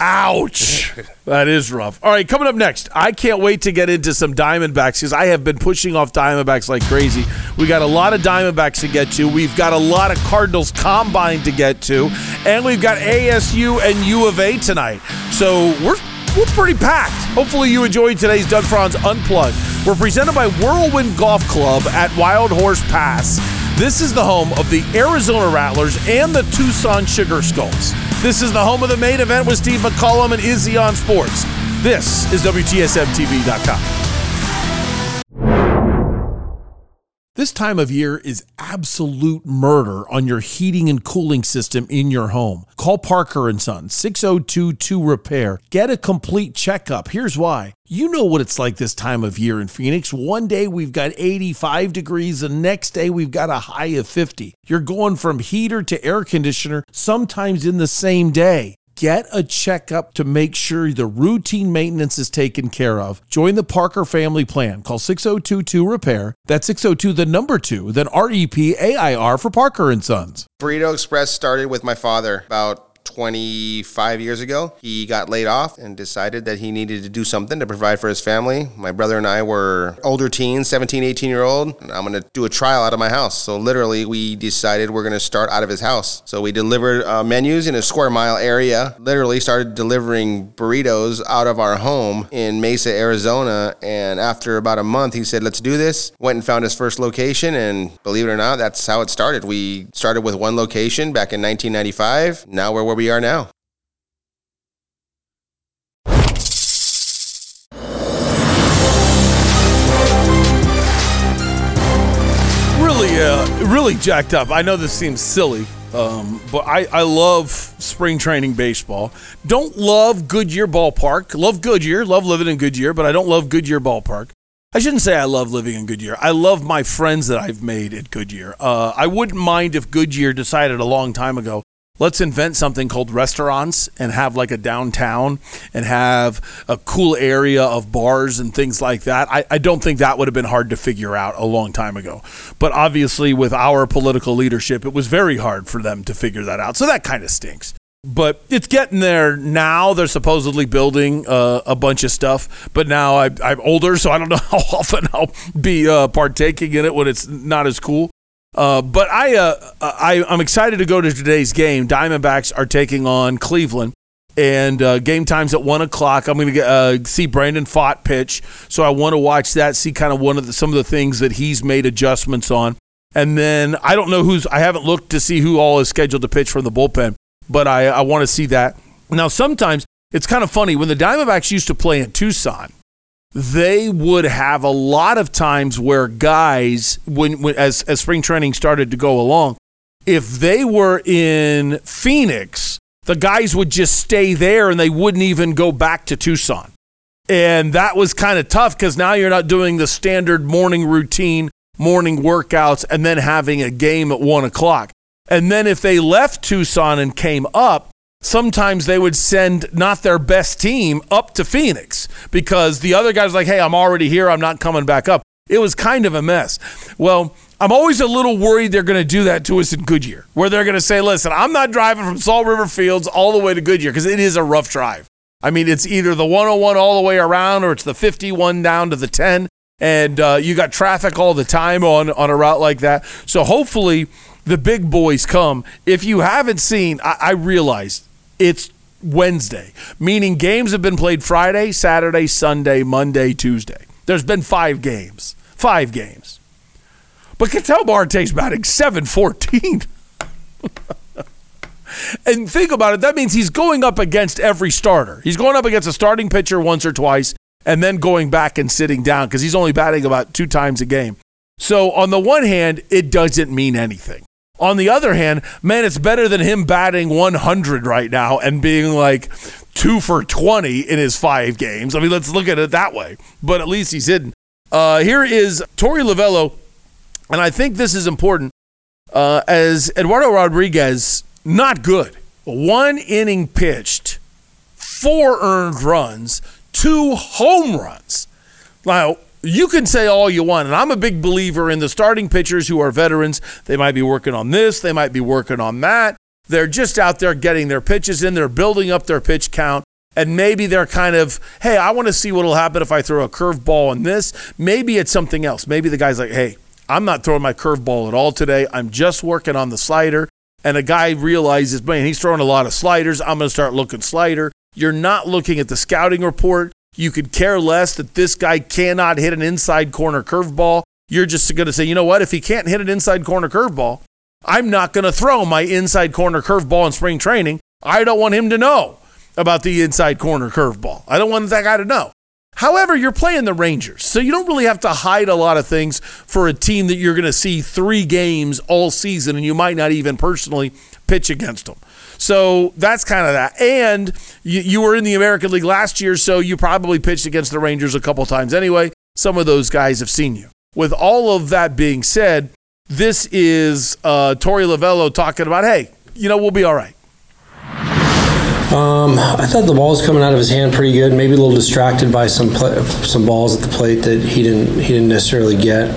E: Ouch. that is rough. All right, coming up next, I can't wait to get into some Diamondbacks because I have been pushing off Diamondbacks like crazy. We got a lot of Diamondbacks to get to. We've got a lot of Cardinals combine to get to, and we've got ASU and U of A tonight. So we're we're pretty packed. Hopefully you enjoyed today's Doug Franz Unplugged. We're presented by Whirlwind Golf Club at Wild Horse Pass. This is the home of the Arizona Rattlers and the Tucson Sugar Skulls. This is the home of the main event with Steve McCullum and Izzy on Sports. This is WTSMTV.com. This time of year is absolute murder on your heating and cooling system in your home. Call Parker and Son 6022 Repair. Get a complete checkup. Here's why. You know what it's like this time of year in Phoenix. One day we've got 85 degrees, the next day we've got a high of 50. You're going from heater to air conditioner sometimes in the same day. Get a checkup to make sure the routine maintenance is taken care of. Join the Parker family plan. Call 6022 Repair. That's 602 the number 2, then R E P A I R for Parker and Sons.
M: Burrito Express started with my father about 25 years ago. He got laid off and decided that he needed to do something to provide for his family. My brother and I were older teens, 17, 18 year old. I'm going to do a trial out of my house. So literally, we decided we're going to start out of his house. So we delivered uh, menus in a square mile area. Literally started delivering burritos out of our home in Mesa, Arizona. And after about a month, he said, "Let's do this." Went and found his first location, and believe it or not, that's how it started. We started with one location back in 1995. Now we're we are now.
E: Really, uh, really jacked up. I know this seems silly, um, but I, I love spring training baseball. Don't love Goodyear Ballpark. Love Goodyear. Love living in Goodyear, but I don't love Goodyear Ballpark. I shouldn't say I love living in Goodyear. I love my friends that I've made at Goodyear. Uh, I wouldn't mind if Goodyear decided a long time ago, let's invent something called restaurants and have like a downtown and have a cool area of bars and things like that. I, I don't think that would have been hard to figure out a long time ago. But obviously, with our political leadership, it was very hard for them to figure that out. So that kind of stinks. But it's getting there now. They're supposedly building uh, a bunch of stuff, but now I, I'm older, so I don't know how often I'll be uh, partaking in it when it's not as cool. Uh, but I, uh, I, I'm excited to go to today's game. Diamondbacks are taking on Cleveland, and uh, game time's at one o'clock. I'm going to uh, see Brandon Pfaadt pitch, so I want to watch that. See kind of one of the, some of the things that he's made adjustments on, and then I don't know who's. I haven't looked to see who all is scheduled to pitch from the bullpen, but I, I want to see that. Now, sometimes it's kind of funny when the Diamondbacks used to play in Tucson they would have a lot of times where guys, when, when as as spring training started to go along, if they were in Phoenix, the guys would just stay there and they wouldn't even go back to Tucson. And that was kind of tough because now you're not doing the standard morning routine, morning workouts, and then having a game at one o'clock. And then if they left Tucson and came up, sometimes they would send not their best team up to Phoenix because the other guy's like, hey, I'm already here. I'm not coming back up. It was kind of a mess. Well, I'm always a little worried they're going to do that to us in Goodyear, where they're going to say, listen, I'm not driving from Salt River Fields all the way to Goodyear because it is a rough drive. I mean, it's either the 101 all the way around or it's the 51 down to the 10. And uh, you got traffic all the time on, on a route like that. So hopefully the big boys come. If you haven't seen, I, I realize it's Wednesday, meaning games have been played Friday, Saturday, Sunday, Monday, Tuesday. There's been five games. Five games. But Ketel Marte's batting 714. And think about it. That means he's going up against every starter. He's going up against a starting pitcher once or twice, and then going back and sitting down because he's only batting about two times a game. So on the one hand, it doesn't mean anything. On the other hand, man, it's better than him batting 100 right now and being like two for 20 in his five games. I mean, let's look at it that way. But at least he's hidden. Uh, here is Torey Lovullo, and I think this is important. Uh, as Eduardo Rodriguez, not good. One inning pitched, four earned runs, two home runs. Now, you can say all you want, and I'm a big believer in the starting pitchers who are veterans. They might be working on this, they might be working on that. They're just out there getting their pitches in, they're building up their pitch count. And maybe they're kind of, hey, I want to see what will happen if I throw a curveball in this. Maybe it's something else. Maybe the guy's like, hey, I'm not throwing my curveball at all today. I'm just working on the slider. And a guy realizes, man, he's throwing a lot of sliders. I'm going to start looking slider. You're not looking at the scouting report. You could care less that this guy cannot hit an inside corner curveball. You're just going to say, you know what? If he can't hit an inside corner curveball, I'm not going to throw my inside corner curveball in spring training. I don't want him to know about the inside corner curveball. I don't want that guy to know. However, you're playing the Rangers, so you don't really have to hide a lot of things for a team that you're going to see three games all season, and you might not even personally pitch against them. So that's kind of that. And you, you were in the American League last year, so you probably pitched against the Rangers a couple times anyway. Some of those guys have seen you. With all of that being said, this is uh, Torey Lovullo talking about, hey, you know, we'll be all right.
N: Um, I thought the ball was coming out of his hand pretty good. Maybe a little distracted by some some balls at the plate that he didn't he didn't necessarily get.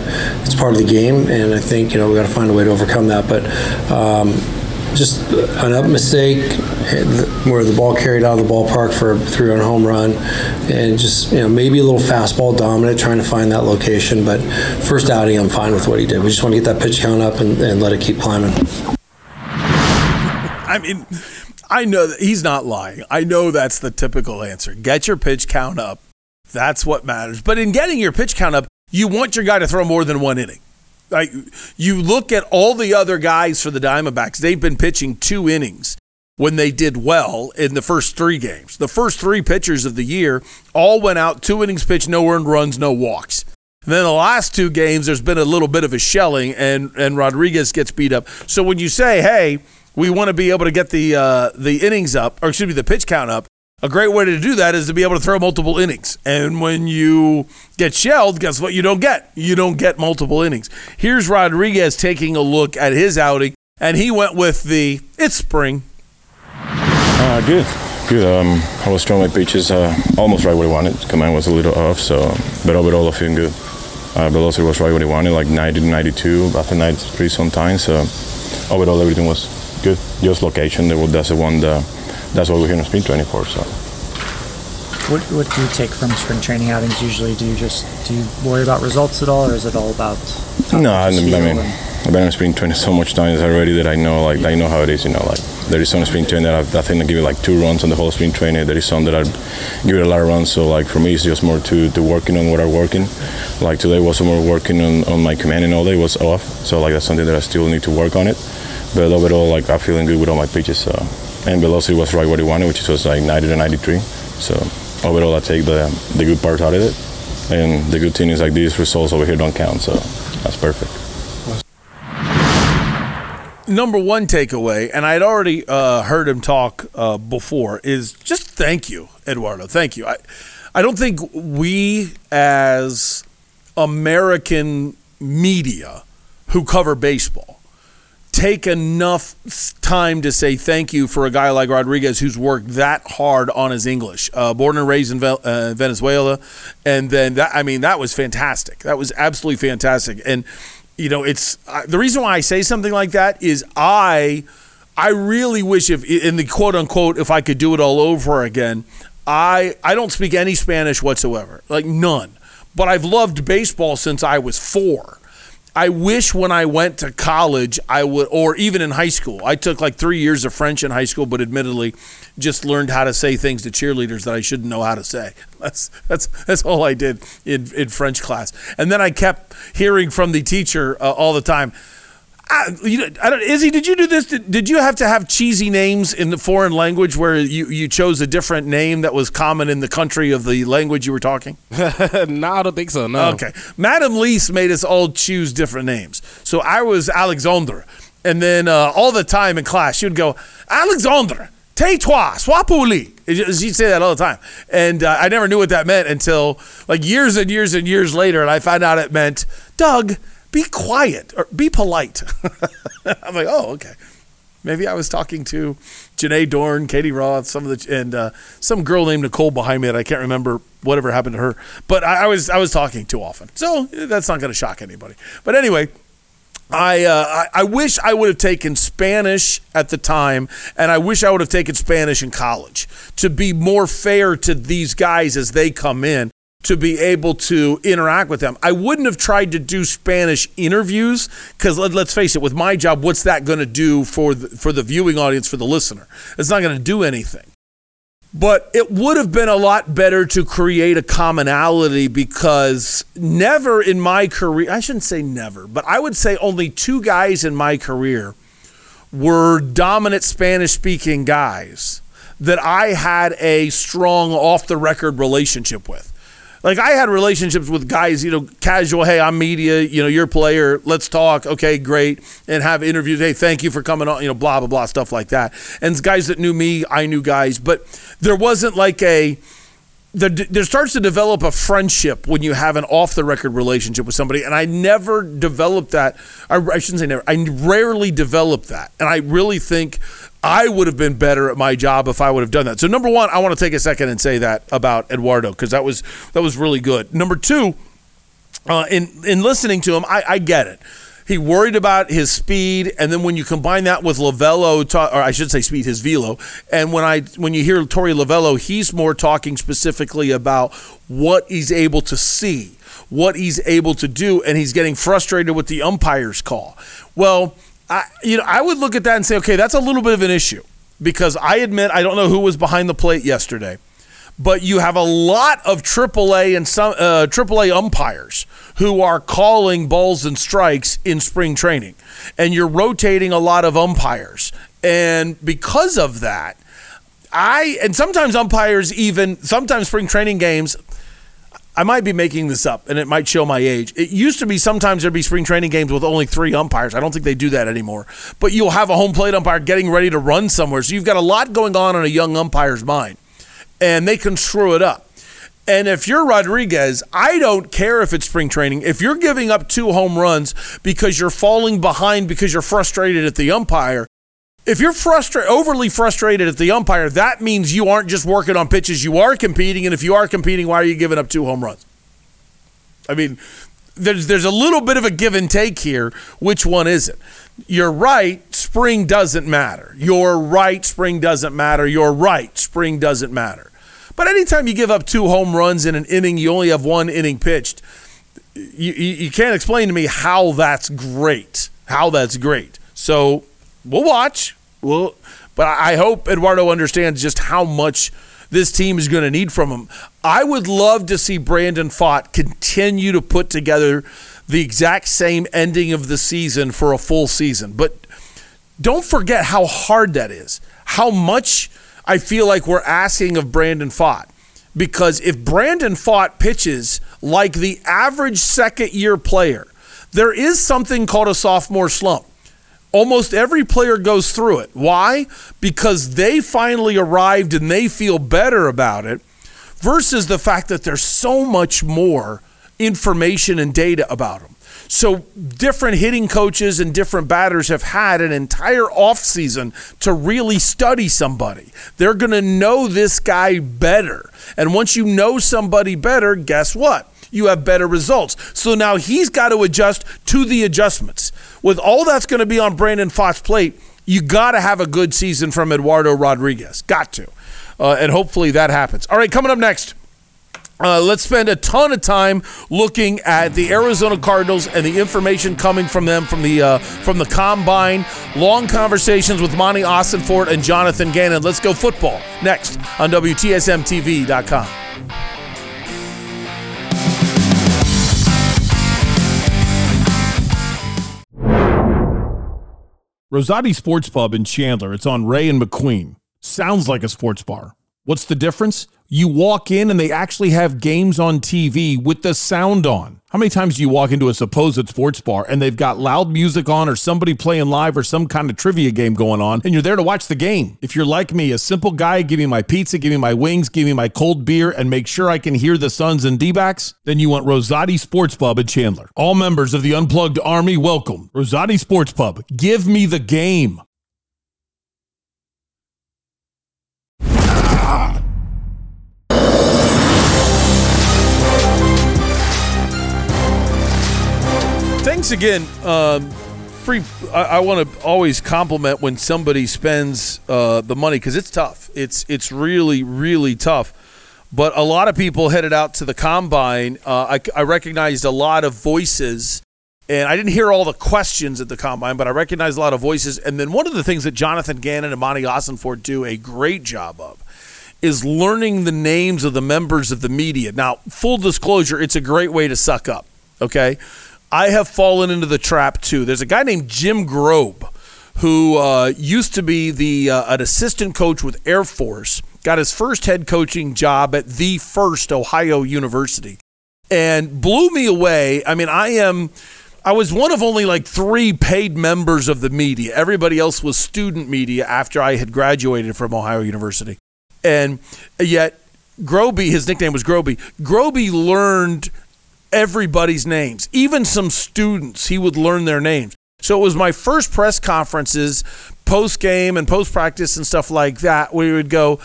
N: It's part of the game, and I think you know we got to find a way to overcome that. But um, just an up mistake where the ball carried out of the ballpark for a three-run home run, and just you know maybe a little fastball dominant trying to find that location. But first outing, I'm fine with what he did. We just want to get that pitch count up and, and let it keep climbing.
E: I mean. I know that he's not lying. I know that's the typical answer. Get your pitch count up. That's what matters. But in getting your pitch count up, you want your guy to throw more than one inning. Like you look at all the other guys for the Diamondbacks, they've been pitching two innings when they did well in the first three games. The first three pitchers of the year all went out, two innings pitched, no earned runs, no walks. And then the last two games, there's been a little bit of a shelling, and, and Rodriguez gets beat up. So when you say, hey, we want to be able to get the uh, the innings up, or excuse me, the pitch count up. A great way to do that is to be able to throw multiple innings. And when you get shelled, guess what? You don't get. You don't get multiple innings. Here's Rodriguez taking a look at his outing, and he went with the it's spring.
O: Uh, good, good. Um, I was throwing my pitches uh, almost right where I wanted. Command was a little off, so but overall I feeling good. Uh, velocity was right where I wanted, like 90 to 92, after 93 sometimes. So overall everything was good. Just location. That was, that's the one. The, that's what we're here in spring training for. So.
P: What, what do you take from spring training outings usually? Do you just do you worry about results at all, or is it all about?
O: No, I, I mean, I've been in spring training so much times already that I know, like, I know how it is. You know, like there is some spring training that I've, I think I give it like two runs on the whole spring training. There is some that I give it a lot of runs. So like for me, it's just more to, to working on what I'm working. Like today was more working on, on my commanding all day was off. So like that's something that I still need to work on it. But overall, like I'm feeling good with all my pitches. So and velocity was right where he wanted, which was like 90 to 93. So overall, I take the the good part out of it. And the good thing is like these results over here don't count, so that's perfect.
E: Number one takeaway, and I'd already uh, heard him talk uh, before, is just thank you, Eduardo. Thank you. I, I don't think we as American media who cover baseball take enough time to say thank you for a guy like Rodriguez who's worked that hard on his English. Uh, born and raised in uh, Venezuela, and then that I mean that was fantastic. That was absolutely fantastic. And you know, it's uh, the reason why I say something like that is I I really wish if in the quote unquote if I could do it all over again. I I don't speak any Spanish whatsoever, like none. But I've loved baseball since I was four I wish when I went to college, I would, or even in high school, I took like three years of French in high school, but admittedly, just learned how to say things to cheerleaders that I shouldn't know how to say. That's that's that's all I did in in French class, and then I kept hearing from the teacher uh, all the time. I, you know, I don't, Izzy, did you do this? Did, did you have to have cheesy names in the foreign language where you, you chose a different name that was common in the country of the language you were talking?
D: no, I don't think so. No.
E: Okay. Madam Lease made us all choose different names. So I was Alexandre. And then uh, all the time in class, she would go, Alexandre, tais-toi, sois poli. She'd say that all the time. And uh, I never knew what that meant until like years and years and years later. And I found out it meant, Doug, be quiet or be polite. I'm like, oh, okay. Maybe I was talking to Janae Dorn, Katie Roth, some of the, and uh, some girl named Nicole behind me that I can't remember whatever happened to her. But I, I was I was talking too often, so that's not going to shock anybody. But anyway, I, uh, I I wish I would have taken Spanish at the time, and I wish I would have taken Spanish in college to be more fair to these guys as they come in to be able to interact with them. I wouldn't have tried to do Spanish interviews because let, us face it, with my job, what's that going to do for the, for the viewing audience, for the listener? It's not going to do anything. But it would have been a lot better to create a commonality because never in my career, I shouldn't say never, but I would say only two guys in my career were dominant Spanish speaking guys that I had a strong off the record relationship with. Like I had relationships with guys, you know, casual. Hey, I'm media. You know, you're a player. Let's talk. Okay, great. And have interviews. Hey, thank you for coming on. You know, blah blah blah stuff like that. And guys that knew me, I knew guys, but there wasn't like a. There, there starts to develop a friendship when you have an off the record relationship with somebody, and I never developed that. I, I shouldn't say never. I rarely developed that, and I really think I would have been better at my job if I would have done that. So number one, I want to take a second and say that about Eduardo because that was that was really good. Number two, uh, in in listening to him, I, I get it. He worried about his speed, and then when you combine that with Lovullo, or I should say speed, his velo, and when I when you hear Torey Lovullo, he's more talking specifically about what he's able to see, what he's able to do, and he's getting frustrated with the umpire's call. Well I, you know, I would look at that and say, okay, that's a little bit of an issue. Because I admit I don't know who was behind the plate yesterday, but you have a lot of AAA and some uh, AAA umpires who are calling balls and strikes in spring training, and you're rotating a lot of umpires, and because of that, I and sometimes umpires even sometimes spring training games I might be making this up and it might show my age. It used to be sometimes there'd be spring training games with only three umpires. I don't think they do that anymore. But you'll have a home plate umpire getting ready to run somewhere. So you've got a lot going on in a young umpire's mind, and they can screw it up. And if you're Rodriguez, I don't care if it's spring training. If you're giving up two home runs because you're falling behind because you're frustrated at the umpire, if you're frustrated, overly frustrated at the umpire, that means you aren't just working on pitches. You are competing, and if you are competing, why are you giving up two home runs? I mean, there's there's a little bit of a give and take here. Which one is it? You're right. Spring doesn't matter. You're right. Spring doesn't matter. You're right. Spring doesn't matter. But anytime you give up two home runs in an inning, you only have one inning pitched. You, you, you can't explain to me how that's great. How that's great. So we'll watch. Well, but I hope Eduardo understands just how much this team is going to need from him. I would love to see Brandon Pfaadt continue to put together the exact same ending of the season for a full season. But don't forget how hard that is. How much I feel like we're asking of Brandon Pfaadt. Because if Brandon Pfaadt pitches like the average second year player, there is something called a sophomore slump. Almost every player goes through it. Why? Because they finally arrived and they feel better about it versus the fact that there's so much more information and data about them. So different hitting coaches and different batters have had an entire offseason to really study somebody. They're going to know this guy better. And once you know somebody better, guess what? You have better results. So now he's got to adjust to the adjustments with all that's going to be on Brandon Pfaadt's plate, you got to have a good season from Eduardo Rodriguez. Got to. Uh, and hopefully that happens. All right, coming up next. Uh, let's spend a ton of time looking at the Arizona Cardinals and the information coming from them from the uh, from the combine. Long conversations with Monti Ossenfort and Jonathan Gannon. Let's go football next on WTSMTV.com. Rosati Sports Pub in Chandler. It's on Ray and McQueen. Sounds like a sports bar. What's the difference? You walk in and they actually have games on TV with the sound on. How many times do you walk into a supposed sports bar and they've got loud music on or somebody playing live or some kind of trivia game going on and you're there to watch the game? If you're like me, a simple guy, give me my pizza, give me my wings, give me my cold beer, and make sure I can hear the Suns and D-backs, then you want Rosati Sports Pub in Chandler. All members of the Unplugged Army, welcome. Rosati Sports Pub. Give me the game. Thanks again. Um, free. I, I want to always compliment when somebody spends uh, the money because it's tough. It's it's really really tough. But a lot of people headed out to the combine. Uh, I, I recognized a lot of voices, and I didn't hear all the questions at the combine, but I recognized a lot of voices. And then one of the things that Jonathan Gannon and Monti Ossenfort do a great job of is learning the names of the members of the media. Now, full disclosure, it's a great way to suck up. Okay. I have fallen into the trap too. There's a guy named Jim Grobe who uh, used to be the uh, an assistant coach with Air Force. Got his first head coaching job at the first Ohio University, and blew me away. I mean, I am. I was one of only like three paid members of the media. Everybody else was student media after I had graduated from Ohio University. And yet, Groby, his nickname was Groby. Groby learned everybody's names, even some students. He would learn their names. So it was my first press conferences, post game and post practice and stuff like that. Where we would go,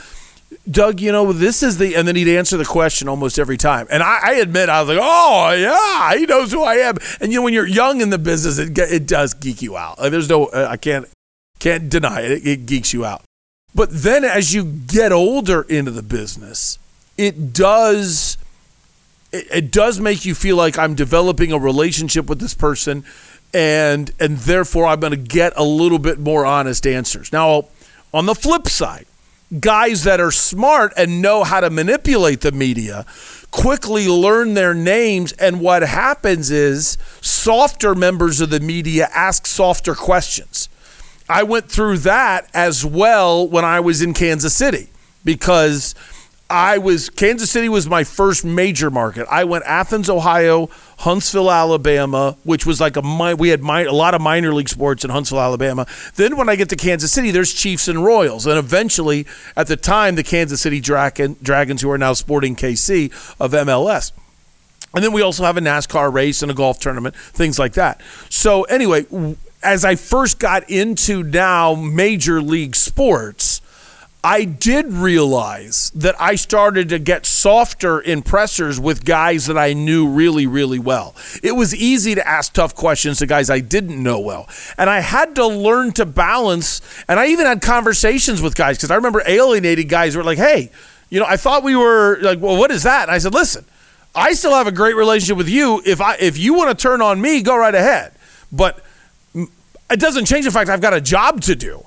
E: Doug, you know, this is the, and then he'd answer the question almost every time. And I, I, admit, I was like, oh, yeah, he knows who I am. And, you know, when you're young in the business, it, it does geek you out. There's no, uh, I can't, can't deny it. it. It geeks you out. But then as you get older into the business, it does it, it does make you feel like I'm developing a relationship with this person and and therefore I'm going to get a little bit more honest answers. Now, on the flip side, guys that are smart and know how to manipulate the media quickly learn their names and what happens is softer members of the media ask softer questions. I went through that as well when I was in Kansas City because I was Kansas City was my first major market. I went Athens, Ohio, Huntsville, Alabama, which was like a we had a lot of minor league sports in Huntsville, Alabama. Then when I get to Kansas City, there's Chiefs and Royals, and eventually, at the time, the Kansas City Dragon, Dragons, who are now Sporting KC of MLS. And then we also have a NASCAR race and a golf tournament, things like that. So anyway, as I first got into now major league sports I did realize that I started to get softer in pressers with guys that I knew really, really well. It was easy to ask tough questions to guys I didn't know well. And I had to learn to balance. And I even had conversations with guys because I remember alienating guys who were like, hey, you know, I thought we were like, well, what is that? And I said, listen, I still have a great relationship with you. If I if you want to turn on me, go right ahead. But it doesn't change the fact I've got a job to do.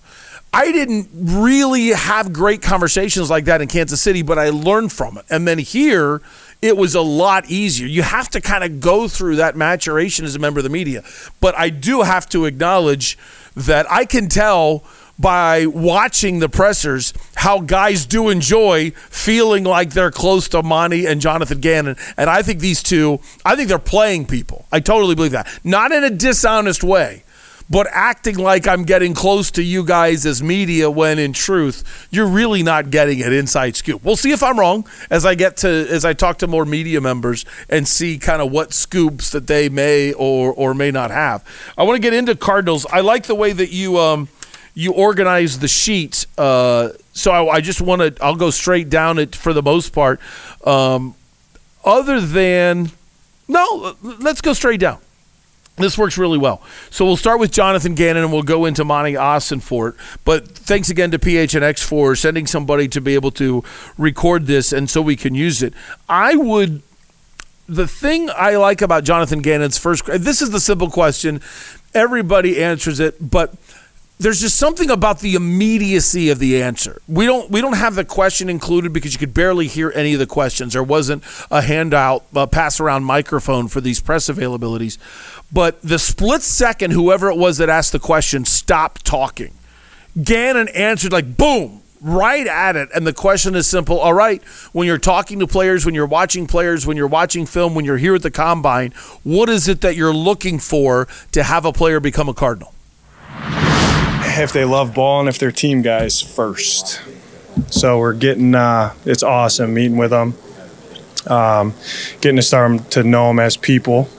E: I didn't really have great conversations like that in Kansas City, but I learned from it. And then here, it was a lot easier. You have to kind of go through that maturation as a member of the media. But I do have to acknowledge that I can tell by watching the pressers how guys do enjoy feeling like they're close to Monti and Jonathan Gannon. And I think these two, I think they're playing people. I totally believe that. Not in a dishonest way but acting like I'm getting close to you guys as media when in truth you're really not getting an inside scoop. We'll see if I'm wrong as I get to as I talk to more media members and see kind of what scoops that they may or or may not have. I want to get into Cardinals. I like the way that you um you organize the sheet. Uh, so I, I just want to I'll go straight down it for the most part. Um, other than no, let's go straight down. This works really well. So we'll start with Jonathan Gannon and we'll go into Monti Ossenfort. But thanks again to PHNX for sending somebody to be able to record this and so we can use it. I would. The thing I like about Jonathan Gannon's first, this is the simple question. Everybody answers it, but there's just something about the immediacy of the answer. We don't we don't have the question included because you could barely hear any of the questions. There wasn't a handout, a pass around microphone for these press availabilities. But the split second, whoever it was that asked the question stopped talking. Gannon answered like boom, right at it. And the question is simple. All right, when you're talking to players, when you're watching players, when you're watching film, when you're here at the combine, what is it that you're looking for to have a player become a Cardinal?
G: if they love ball and if they're team guys first. So we're getting, uh, it's awesome meeting with them, um, getting to start to know them as people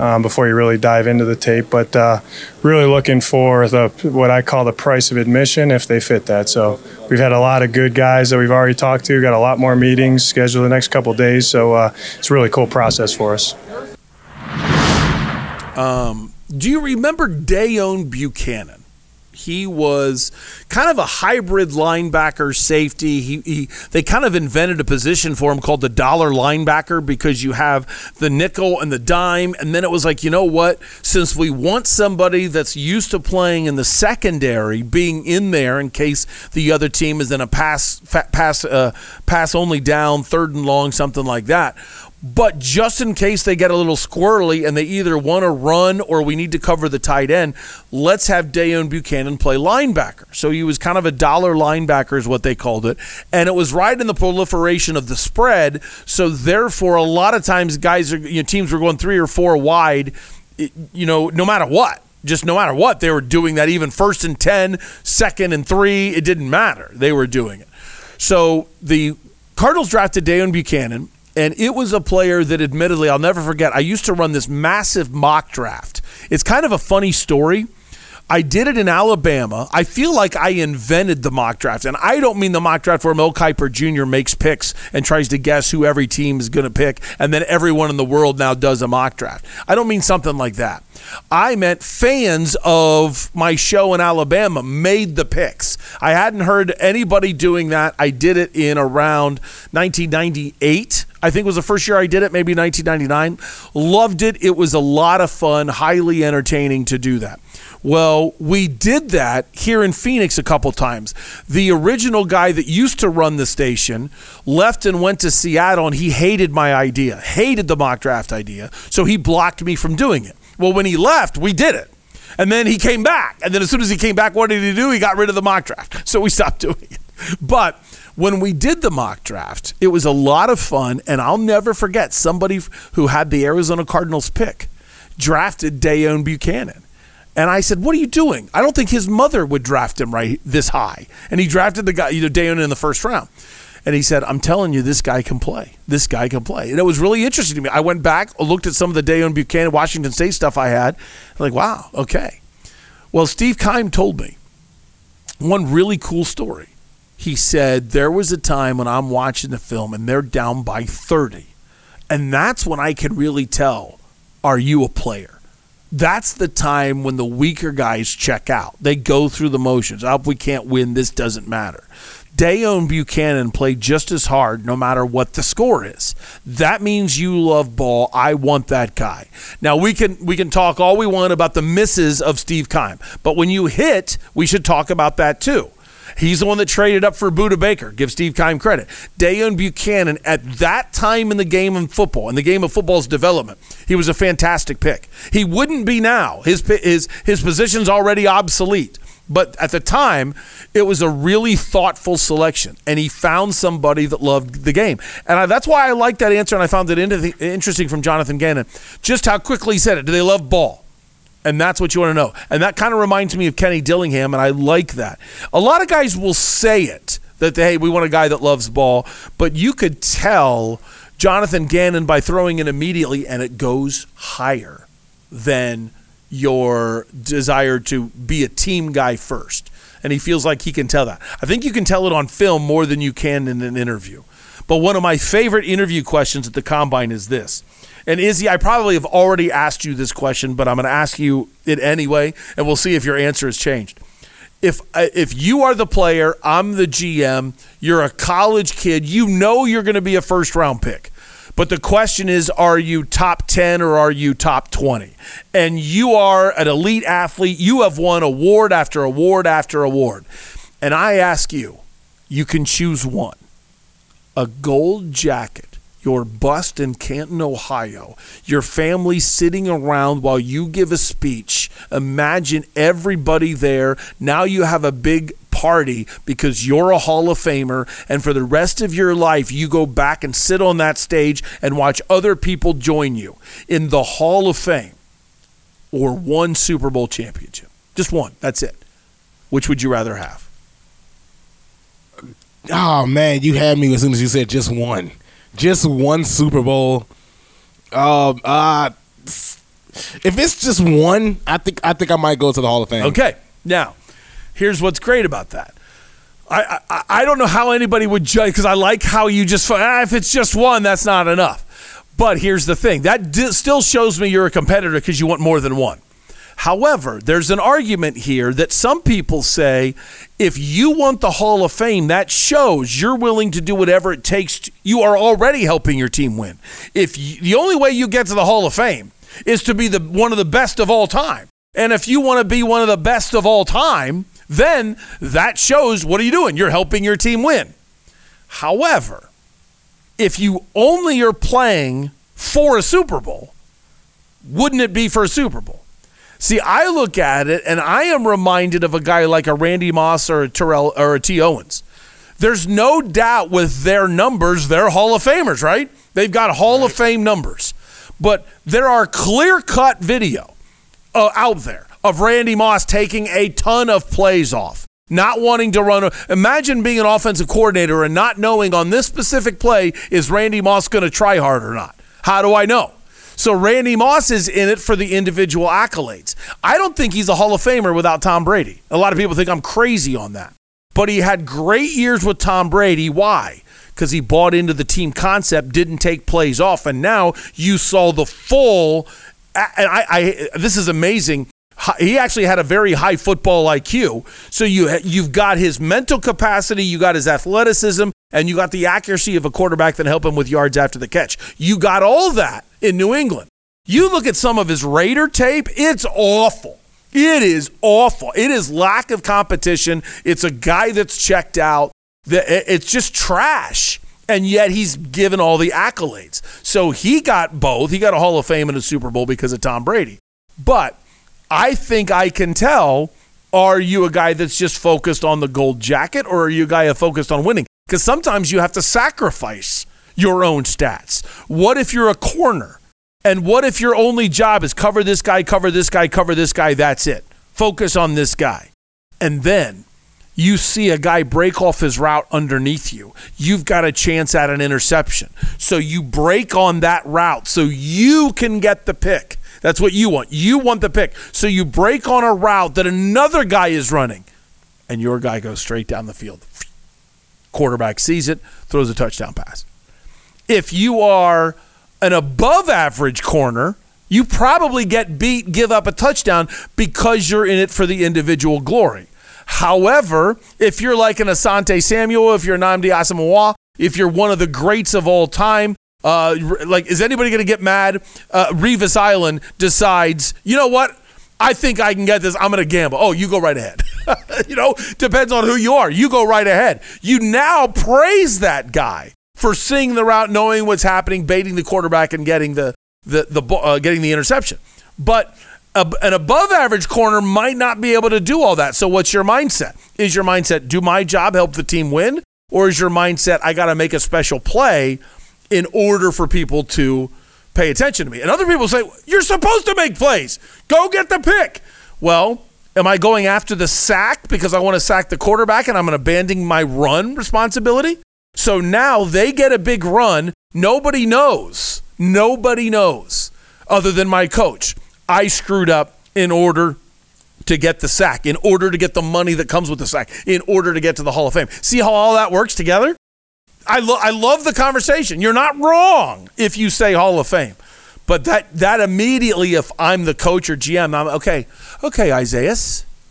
G: um, before you really dive into the tape. But uh, really looking for the what I call the price of admission if they fit that. So we've had a lot of good guys that we've already talked to. Got a lot more meetings scheduled the next couple days. So uh, it's a really cool process for us.
E: Um, do you remember Deone Bucannon? He was kind of a hybrid linebacker safety. He, he, they kind of invented a position for him called the dollar linebacker because you have the nickel and the dime, and then it was like, you know what? Since we want somebody that's used to playing in the secondary, being in there in case the other team is in a pass pass uh, pass only down, third and long, something like that. But just in case they get a little squirrely and they either want to run or we need to cover the tight end, let's have Deone Bucannon play linebacker. So he was kind of a dollar linebacker, is what they called it. And it was right in the proliferation of the spread. So therefore, a lot of times guys are, you know, teams were going three or four wide, you know, no matter what just no matter what, they were doing that even first and 10, second and three. It didn't matter. They were doing it. So the Cardinals drafted Deone Bucannon. And it was a player that, admittedly, I'll never forget. I used to run this massive mock draft. It's kind of a funny story. I did it in Alabama. I feel like I invented the mock draft. And I don't mean the mock draft where Mel Kiper Jr. makes picks and tries to guess who every team is going to pick, and then everyone in the world now does a mock draft. I don't mean something like that. I meant fans of my show in Alabama made the picks. I hadn't heard anybody doing that. I did it in around 1998. I think was the first year I did it, maybe 1999. Loved it. It was a lot of fun, highly entertaining to do that. Well, we did that here in Phoenix a couple times. The original guy that used to run the station left and went to Seattle, and he hated my idea, hated the mock draft idea. So he blocked me from doing it. Well, when he left, we did it. And then he came back. And then as soon as he came back, what did he do? He got rid of the mock draft. So we stopped doing it. But when we did the mock draft, it was a lot of fun. And I'll never forget somebody who had the Arizona Cardinals pick drafted Deone Bucannon. And I said, "What are you doing? I don't think his mother would draft him right this high." And he drafted the guy, you know, Deone in the first round. And he said, "I'm telling you, this guy can play. This guy can play." And it was really interesting to me. I went back, looked at some of the Deone Bucannon Washington State stuff I had. I'm like, wow, okay. Well, Steve Keim told me one really cool story. He said there was a time when I'm watching the film and they're down by 30, and that's when I can really tell, are you a player? That's the time when the weaker guys check out. They go through the motions. Oh, we can't win. This doesn't matter. Deone Bucannon played just as hard no matter what the score is. That means you love ball. I want that guy. Now we can we can talk all we want about the misses of Steve Keim, but when you hit, we should talk about that too. He's the one that traded up for Budda Baker. Give Steve Keim credit. Deone Bucannon, at that time in the game of football, in the game of football's development, he was a fantastic pick. He wouldn't be now. His his his position's already obsolete. But at the time, it was a really thoughtful selection, and he found somebody that loved the game. And I, that's why I like that answer, and I found it interesting from Jonathan Gannon, just how quickly he said it. Do they love ball? And that's what you want to know. And that kind of reminds me of Kenny Dillingham, and I like that. A lot of guys will say it that, hey, we want a guy that loves ball, but you could tell Jonathan Gannon by throwing it immediately, and it goes higher than your desire to be a team guy first. And he feels like he can tell that. I think you can tell it on film more than you can in an interview. But one of my favorite interview questions at the combine is this and Izzy, I probably have already asked you this question, but I'm going to ask you it anyway, and we'll see if your answer has changed. If uh, if you are the player, I'm the GM. You're a college kid. You know you're going to be a first round pick, But the question is, are you top 10 or are you top 20? And you are an elite athlete. You have won award after award after award. And I ask you, you can choose one a gold jacket, your bust in Canton, Ohio, your family sitting around while you give a speech. Imagine everybody there. Now you have a big party because you're a Hall of Famer, and for the rest of your life, you go back and sit on that stage and watch other people join you in the Hall of Fame or one Super Bowl championship. Just one. That's it. Which would you rather have?
D: Oh man, you had me as soon as you said just one, just one Super Bowl. Um, uh, if it's just one, I think I think I might go to the Hall of Fame.
E: Okay. Now, here's what's great about that. I I, I don't know how anybody would judge because I like how you just ah, if it's just one, that's not enough. But here's the thing that di- still shows me you're a competitor because you want more than one. However, there's an argument here that some people say if you want the Hall of Fame, that shows you're willing to do whatever it takes. To, you are already helping your team win. If you, the only way you get to the Hall of Fame is to be the one of the best of all time, and if you want to be one of the best of all time, then that shows what are you doing? You're helping your team win. However, if you only are playing for a Super Bowl, wouldn't it be for a Super Bowl? See, I look at it and I am reminded of a guy like a Randy Moss or a Terrell or a T. Owens. There's no doubt with their numbers, they're Hall of Famers, right? They've got Hall of Fame numbers. But there are clear cut video uh, out there of Randy Moss taking a ton of plays off, not wanting to run. Imagine being an offensive coordinator and not knowing on this specific play is Randy Moss going to try hard or not. How do I know? So Randy Moss is in it for the individual accolades. I don't think he's a Hall of Famer without Tom Brady. A lot of people think I'm crazy on that. But he had great years with Tom Brady. Why? Because he bought into the team concept, didn't take plays off, and now you saw the full. And I, I this is amazing. He actually had a very high football IQ. So you you've got his mental capacity, you got his athleticism, and you got the accuracy of a quarterback that help him with yards after the catch. You got all that in New England. You look at some of his Raider tape, it's awful. It is awful. It is lack of competition. It's a guy that's checked out. It's just trash. And yet he's given all the accolades. So he got both. He got a Hall of Fame and a Super Bowl because of Tom Brady. But I think I can tell are you a guy that's just focused on the gold jacket or are you a guy focused on winning? Because sometimes you have to sacrifice your own stats. What if you're a corner? And what if your only job is cover this guy, cover this guy, cover this guy? That's it. Focus on this guy. And then you see a guy break off his route underneath you. You've got a chance at an interception. So you break on that route so you can get the pick. That's what you want. You want the pick. So you break on a route that another guy is running, and your guy goes straight down the field. Quarterback sees it, throws a touchdown pass. If you are an above average corner, you probably get beat, give up a touchdown because you're in it for the individual glory. However, if you're like an Asante Samuel, if you're Nnamdi Asomugha, if you're one of the greats of all time, uh, like, is anybody going to get mad? Uh, Revis Island decides, you know what? I think I can get this. I'm going to gamble. Oh, you go right ahead. you know, depends on who you are. You go right ahead. You now praise that guy for seeing the route, knowing what's happening, baiting the quarterback, and getting the the the uh, getting the interception. But an above average corner might not be able to do all that. So, what's your mindset? Is your mindset do my job help the team win, or is your mindset I got to make a special play in order for people to pay attention to me? And other people say you're supposed to make plays. Go get the pick. Well, am I going after the sack because I want to sack the quarterback and I'm abandoning my run responsibility? So now they get a big run. Nobody knows. Nobody knows other than my coach. I screwed up in order to get the sack, in order to get the money that comes with the sack, in order to get to the Hall of Fame. See how all that works together? I, lo- I love the conversation. You're not wrong if you say Hall of Fame. But that, that immediately, if I'm the coach or GM, I'm okay, okay, Isaiah,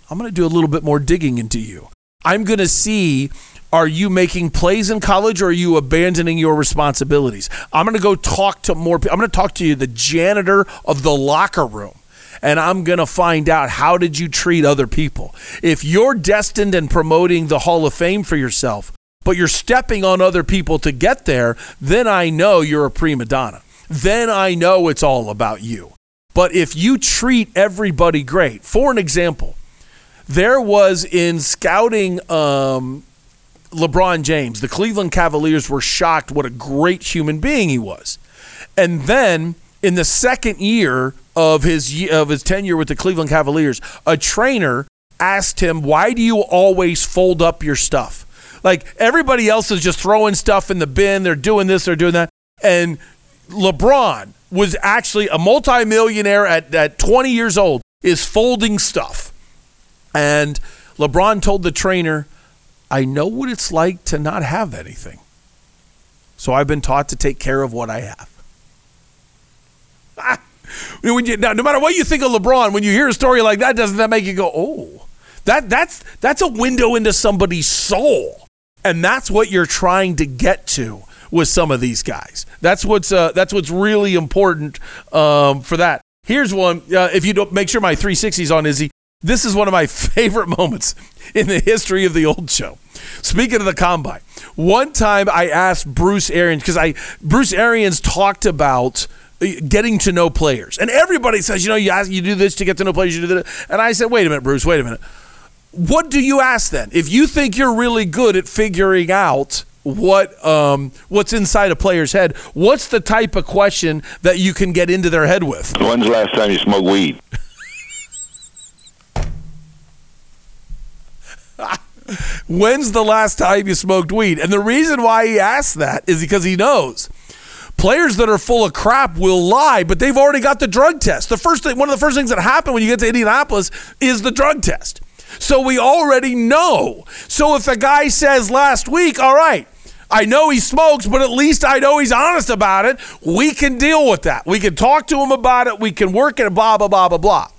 E: I'm going to do a little bit more digging into you. I'm going to see Are you making plays in college or are you abandoning your responsibilities? I'm going to go talk to more. I'm going to talk to you, the janitor of the locker room and I'm going to find out how did you treat other people. If you're destined and promoting the Hall of Fame for yourself, but you're stepping on other people to get there, then I know you're a prima donna. Then I know it's all about you. But if you treat everybody great, for an example, there was in scouting um, LeBron James, the Cleveland Cavaliers were shocked what a great human being he was. And then in the second year of his of his tenure with the Cleveland Cavaliers, a trainer asked him, "Why do you always fold up your stuff?" Like everybody else is just throwing stuff in the bin, they're doing this, they're doing that. And LeBron was actually a multimillionaire at, at 20 years old, is folding stuff. And LeBron told the trainer, I know what it's like to not have anything. So I've been taught to take care of what I have. When you, now, no matter what you think of LeBron, when you hear a story like that, doesn't that make you go, "Oh, that that's that's a window into somebody's soul," and that's what you're trying to get to with some of these guys. That's what's uh, that's what's really important um, for that. Here's one. Uh, if you don't make sure my 360's on, Izzy. This is one of my favorite moments in the history of the old show. Speaking of the combine, one time I asked Bruce Arians because I Bruce Arians talked about uh, getting to know players, and everybody says, you know, you ask, you do this to get to know players, you do that, and I said, wait a minute, Bruce, wait a minute. What do you ask then? If you think you're really good at figuring out what um, what's inside a player's head, what's the type of question that you can get into their head with?
Q: When's the last time you smoked weed?
E: When's the last time you smoked weed? And the reason why he asks that is because he knows players that are full of crap will lie, but they've already got the drug test. The first thing, one of the first things that happen when you get to Indianapolis is the drug test. So we already know. So if a guy says last week, all right, I know he smokes, but at least I know he's honest about it. We can deal with that. We can talk to him about it. We can work it, blah, blah, blah, blah, blah.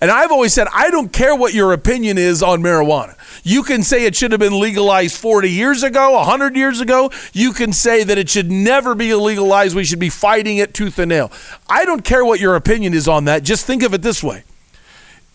E: And I've always said, I don't care what your opinion is on marijuana. You can say it should have been legalized 40 years ago, 100 years ago. You can say that it should never be legalized. We should be fighting it tooth and nail. I don't care what your opinion is on that. Just think of it this way.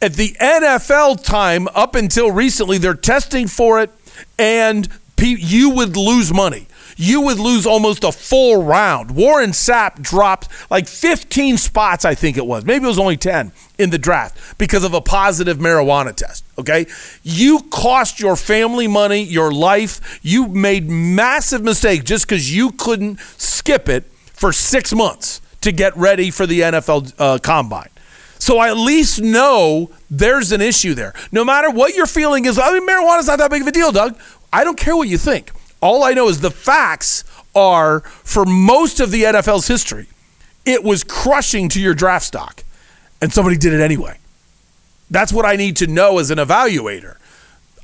E: At the NFL time, up until recently, they're testing for it, and you would lose money you would lose almost a full round. Warren Sapp dropped like 15 spots, I think it was. Maybe it was only 10 in the draft because of a positive marijuana test. Okay. You cost your family money, your life. You made massive mistakes just because you couldn't skip it for six months to get ready for the NFL uh, combine. So I at least know there's an issue there. No matter what your feeling is, I mean, marijuana's not that big of a deal, Doug. I don't care what you think. All I know is the facts are for most of the NFL's history, it was crushing to your draft stock, and somebody did it anyway. That's what I need to know as an evaluator.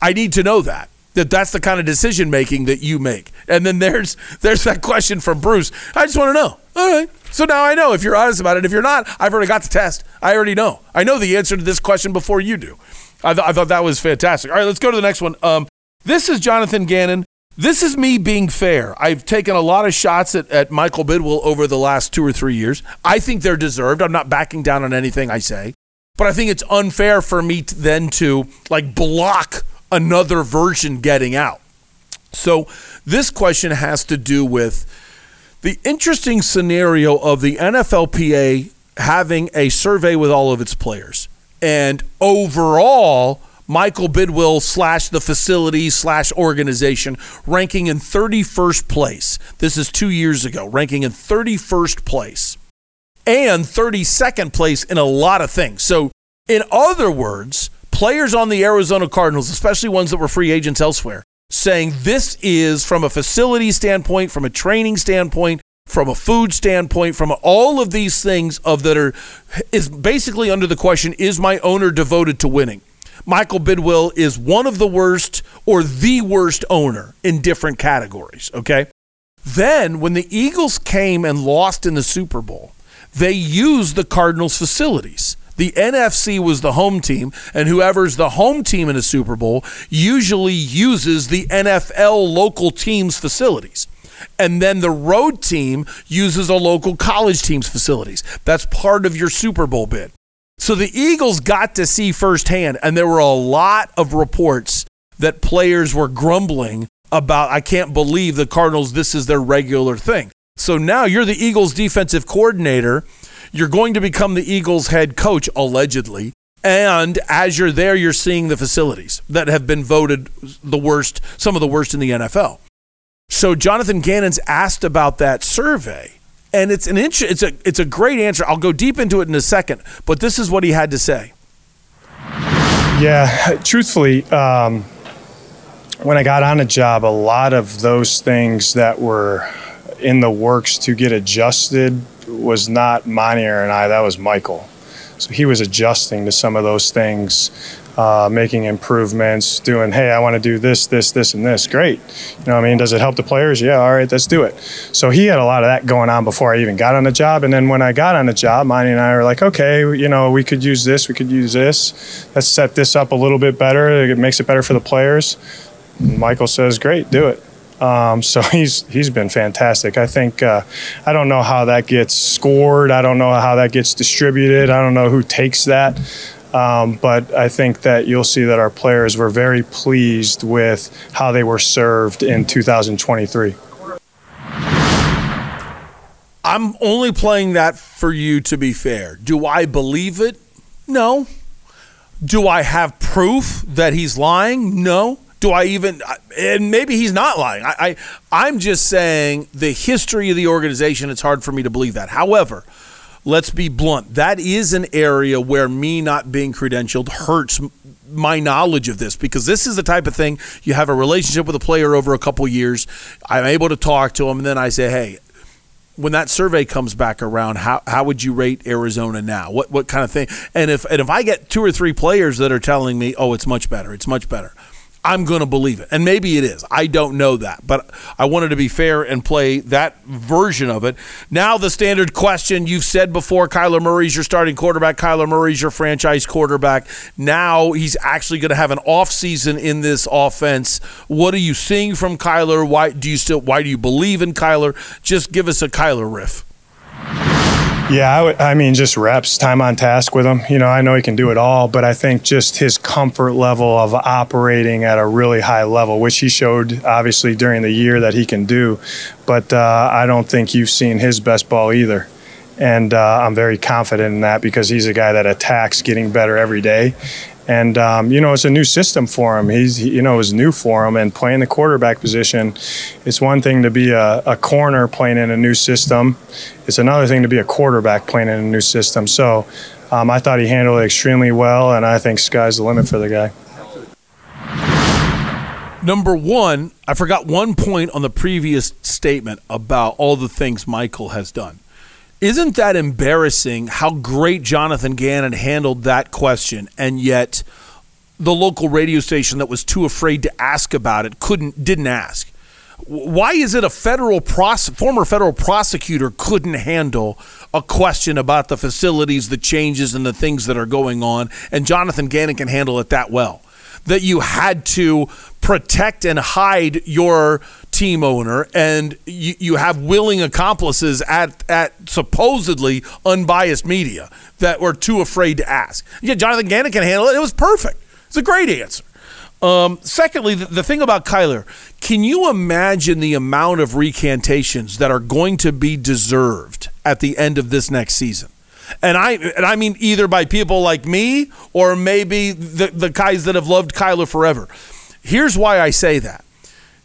E: I need to know that that that's the kind of decision making that you make. And then there's there's that question from Bruce. I just want to know. All right. So now I know if you're honest about it. If you're not, I've already got the test. I already know. I know the answer to this question before you do. I, th- I thought that was fantastic. All right, let's go to the next one. Um, this is Jonathan Gannon this is me being fair. I've taken a lot of shots at, at Michael Bidwill over the last two or three years. I think they're deserved. I'm not backing down on anything I say. But I think it's unfair for me to then to like block another version getting out. So this question has to do with the interesting scenario of the NFLPA having a survey with all of its players. And overall, Michael Bidwill slash the facility slash organization ranking in 31st place. This is two years ago, ranking in 31st place and 32nd place in a lot of things. So, in other words, players on the Arizona Cardinals, especially ones that were free agents elsewhere, saying this is from a facility standpoint, from a training standpoint, from a food standpoint, from all of these things of that are is basically under the question: Is my owner devoted to winning? Michael Bidwill is one of the worst or the worst owner in different categories. Okay. Then, when the Eagles came and lost in the Super Bowl, they used the Cardinals' facilities. The NFC was the home team, and whoever's the home team in a Super Bowl usually uses the NFL local team's facilities. And then the road team uses a local college team's facilities. That's part of your Super Bowl bid. So the Eagles got to see firsthand, and there were a lot of reports that players were grumbling about, I can't believe the Cardinals, this is their regular thing. So now you're the Eagles defensive coordinator. You're going to become the Eagles head coach, allegedly. And as you're there, you're seeing the facilities that have been voted the worst, some of the worst in the NFL. So Jonathan Gannon's asked about that survey, and it's an inch, it's a it's a great answer. I'll go deep into it in a second, but this is what he had to say.
G: Yeah, truthfully, um, when I got on a job, a lot of those things that were in the works to get adjusted was not Monti and I, that was Michael. So he was adjusting to some of those things, uh, making improvements, doing, hey, I want to do this, this, this, and this. Great. You know I mean? Does it help the players? Yeah, all right, let's do it. So he had a lot of that going on before I even got on the job. And then when I got on the job, Monti and I were like, okay, you know, we could use this, we could use this. Let's set this up a little bit better. It makes it better for the players. Michael says, great, do it. Um, so he's he's been fantastic. I think uh, I don't know how that gets scored. I don't know how that gets distributed. I don't know who takes that. Um, but I think that you'll see that our players were very pleased with how they were served in 2023.
E: I'm only playing that for you to be fair. Do I believe it? No. Do I have proof that he's lying? No. Do I even? And maybe he's not lying. I, I I'm just saying the history of the organization. It's hard for me to believe that. However, let's be blunt. That is an area where me not being credentialed hurts my knowledge of this because this is the type of thing you have a relationship with a player over a couple years. I'm able to talk to him, and then I say, hey. When that survey comes back around, how, how would you rate Arizona now? What what kind of thing? And if and if I get two or three players that are telling me, oh, it's much better, it's much better, I'm going to believe it. And maybe it is. I don't know that. But I wanted to be fair and play that version of it. Now, the standard question you've said before Kyler Murray's your starting quarterback, Kyler Murray's your franchise quarterback. Now he's actually going to have an offseason in this offense. What are you seeing from Kyler? Why do you still why do you believe in Kyler? Just give us a Kyler riff.
G: Yeah, I, mean, just reps, time on task with him. You know, I know he can do it all, but I think just his comfort level of operating at a really high level, which he showed obviously during the year that he can do. But uh, I don't think you've seen his best ball either. And uh, I'm very confident in that because he's a guy that attacks getting better every day. And um, you know, it's a new system for him. He's he, you know, it's new for him. And playing the quarterback position, it's one thing to be a, a, corner playing in a new system. It's another thing to be a quarterback playing in a new system. So, um, I thought he handled it extremely well, and I think sky's the limit for the guy.
E: Number one, I forgot one point on the previous statement about all the things Michael has done. Isn't that embarrassing how great Jonathan Gannon handled that question and yet the local radio station that was too afraid to ask about it couldn't didn't ask? Why is it a federal pros- former federal prosecutor couldn't handle a question about the facilities, the changes and the things that are going on and Jonathan Gannon can handle it that well? That you had to protect and hide your team owner and you, you have willing accomplices at, at supposedly unbiased media that were too afraid to ask. Yeah, Jonathan Gannon can handle it. It was perfect. It's a great answer. Um, secondly, the, the thing about Kyler, can you imagine the amount of recantations that are going to be deserved at the end of this next season? And I and I mean either by people like me or maybe the, the guys that have loved Kyler forever. Here's why I say that.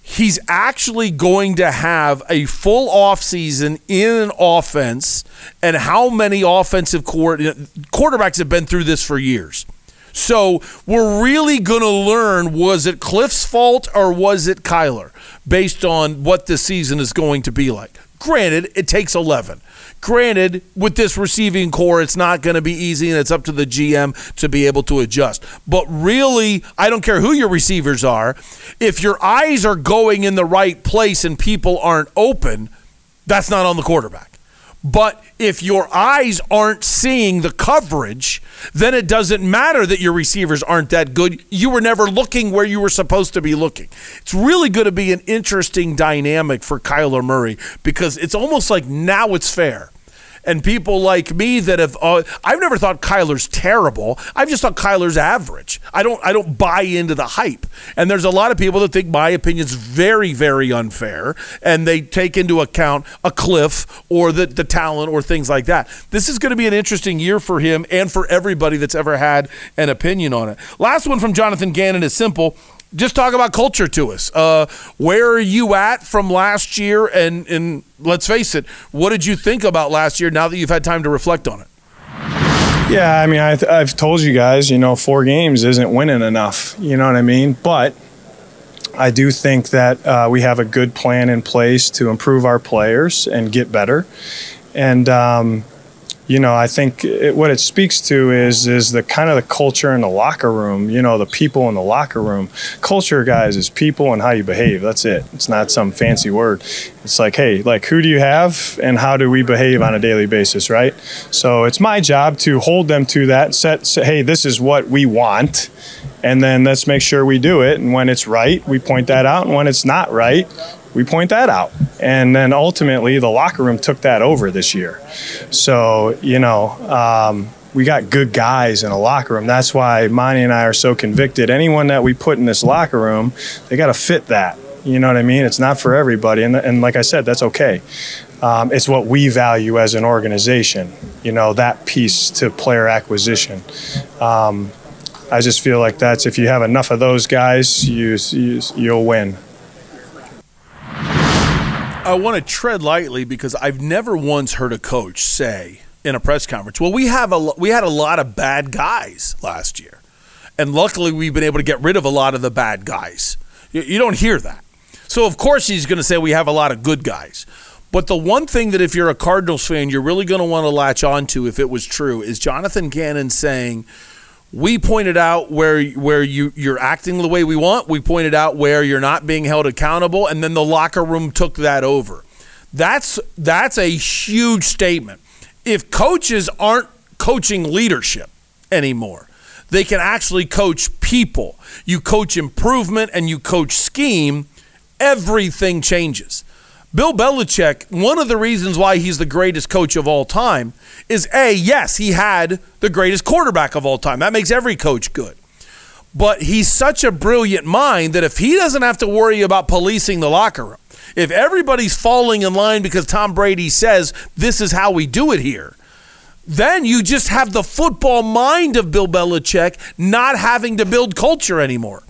E: He's actually going to have a full offseason in an offense and how many offensive quarterbacks have been through this for years. So we're really going to learn was it Kliff's fault or was it kyler based on what the season is going to be like. Granted it takes 11 Granted, with this receiving corps, it's not going to be easy, and it's up to the GM to be able to adjust. But really, I don't care who your receivers are. If your eyes are going in the right place and people aren't open, that's not on the quarterback. But if your eyes aren't seeing the coverage, then it doesn't matter that your receivers aren't that good. You were never looking where you were supposed to be looking. It's really going to be an interesting dynamic for Kyler Murray because it's almost like now it's fair and people like me that have uh, I've never thought Kyler's terrible. I've just thought Kyler's average. I don't I don't buy into the hype. And there's a lot of people that think my opinion's very very unfair and they take into account a Kliff or the the talent or things like that. This is going to be an interesting year for him and for everybody that's ever had an opinion on it. Last one from Jonathan Gannon is simple just talk about culture to us. Uh, where are you at from last year? And, and let's face it, what did you think about last year now that you've had time to reflect on it?
G: Yeah, I mean, I, I've told you guys, you know, four games isn't winning enough. You know what I mean? But I do think that uh, we have a good plan in place to improve our players and get better. And, um, you know, I think it, what it speaks to is is the kind of the culture in the locker room. You know, the people in the locker room. Culture, guys, is people and how you behave. That's it. It's not some fancy word. It's like, hey, like who do you have and how do we behave on a daily basis, right? So it's my job to hold them to that. Set, say, hey, this is what we want, and then let's make sure we do it. And when it's right, we point that out, and when it's not right, we point that out. And then ultimately, the locker room took that over this year. So, you know, um, we got good guys in a locker room. That's why Monti and I are so convicted. Anyone that we put in this locker room, they got to fit that. You know what I mean? It's not for everybody. And, and like I said, that's okay. Um, it's what we value as an organization, you know, that piece to player acquisition. Um, I just feel like that's if you have enough of those guys, you, you you'll win.
E: I want to tread lightly because I've never once heard a coach say in a press conference, "Well, we have a we had a lot of bad guys last year, and luckily we've been able to get rid of a lot of the bad guys." You, you don't hear that, so of course he's going to say we have a lot of good guys. But the one thing that if you're a Cardinals fan, you're really going to want to latch on to, if it was true, is Jonathan Gannon saying we pointed out where where you you're acting the way we want. We pointed out where you're not being held accountable, and then the locker room took that over. That's that's a huge statement. If coaches aren't coaching leadership anymore, they can actually coach people. You coach improvement and you coach scheme. Everything changes. Bill Belichick, one of the reasons why he's the greatest coach of all time is A, yes, he had the greatest quarterback of all time. That makes every coach good. But he's such a brilliant mind that if he doesn't have to worry about policing the locker room, if everybody's falling in line because Tom Brady says this is how we do it here, then you just have the football mind of Bill Belichick not having to build culture anymore.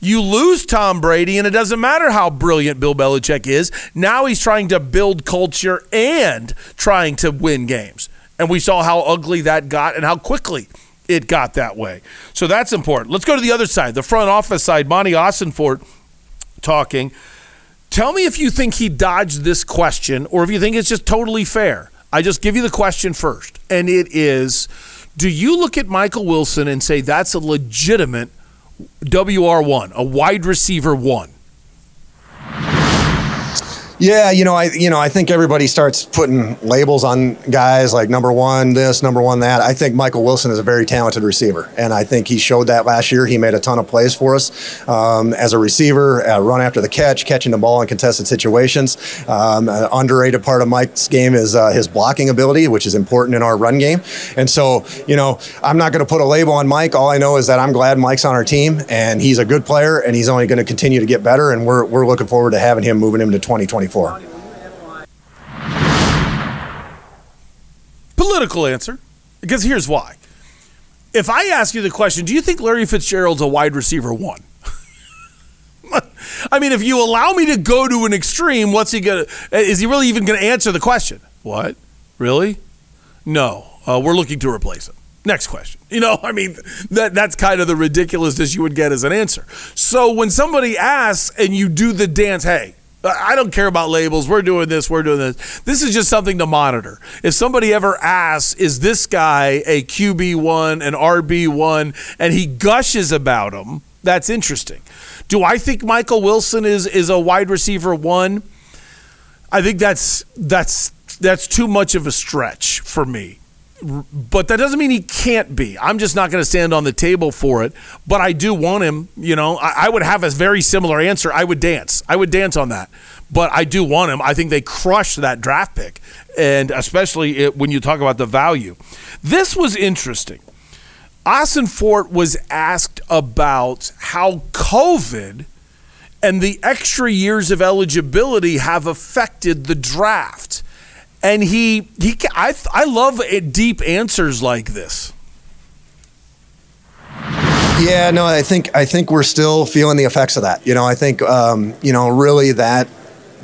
E: You lose Tom Brady, and it doesn't matter how brilliant Bill Belichick is. Now he's trying to build culture and trying to win games. And we saw how ugly that got and how quickly it got that way. So that's important. Let's go to the other side, the front office side. Monti Ossenfort talking. Tell me if you think he dodged this question or if you think it's just totally fair. I just give you the question first. And it is Do you look at Michael Wilson and say that's a legitimate WR1, a wide receiver one?
Q: Yeah, you know, I you know, I think everybody starts putting labels on guys like number one this, number one that. I think Michael Wilson is a very talented receiver, and I think he showed that last year. He made a ton of plays for us um, as a receiver, uh, run after the catch, catching the ball in contested situations. Um, an underrated part of Mike's game is uh, his blocking ability, which is important in our run game. And so, you know, I'm not going to put a label on Mike. All I know is that I'm glad Mike's on our team, and he's a good player, and he's only going to continue to get better. And we're we're looking forward to having him moving him to 2020.
E: Political answer, because here's why. If I ask you the question, do you think Larry Fitzgerald's a wide receiver one? I mean, if you allow me to go to an extreme, what's he gonna? Is he really even gonna answer the question? What? Really? No. Uh, we're looking to replace him. Next question. You know, I mean, that that's kind of the ridiculousness you would get as an answer. So when somebody asks and you do the dance, hey, I don't care about labels. We're doing this. We're doing this. This is just something to monitor. If somebody ever asks, is this guy a QB1, an RB1, and he gushes about him, that's interesting. Do I think Michael Wilson is is a wide receiver one? I think that's that's that's too much of a stretch for me. But that doesn't mean he can't be. I'm just not going to stand on the table for it. But I do want him. You know, I, I would have a very similar answer. I would dance. I would dance on that. But I do want him. I think they crushed that draft pick, and especially it, when you talk about the value. This was interesting. Ossenfort was asked about how COVID and the extra years of eligibility have affected the draft. And he he I I love deep answers like this.
Q: Yeah, no, I think I think we're still feeling the effects of that. You know, I think um, you know really that.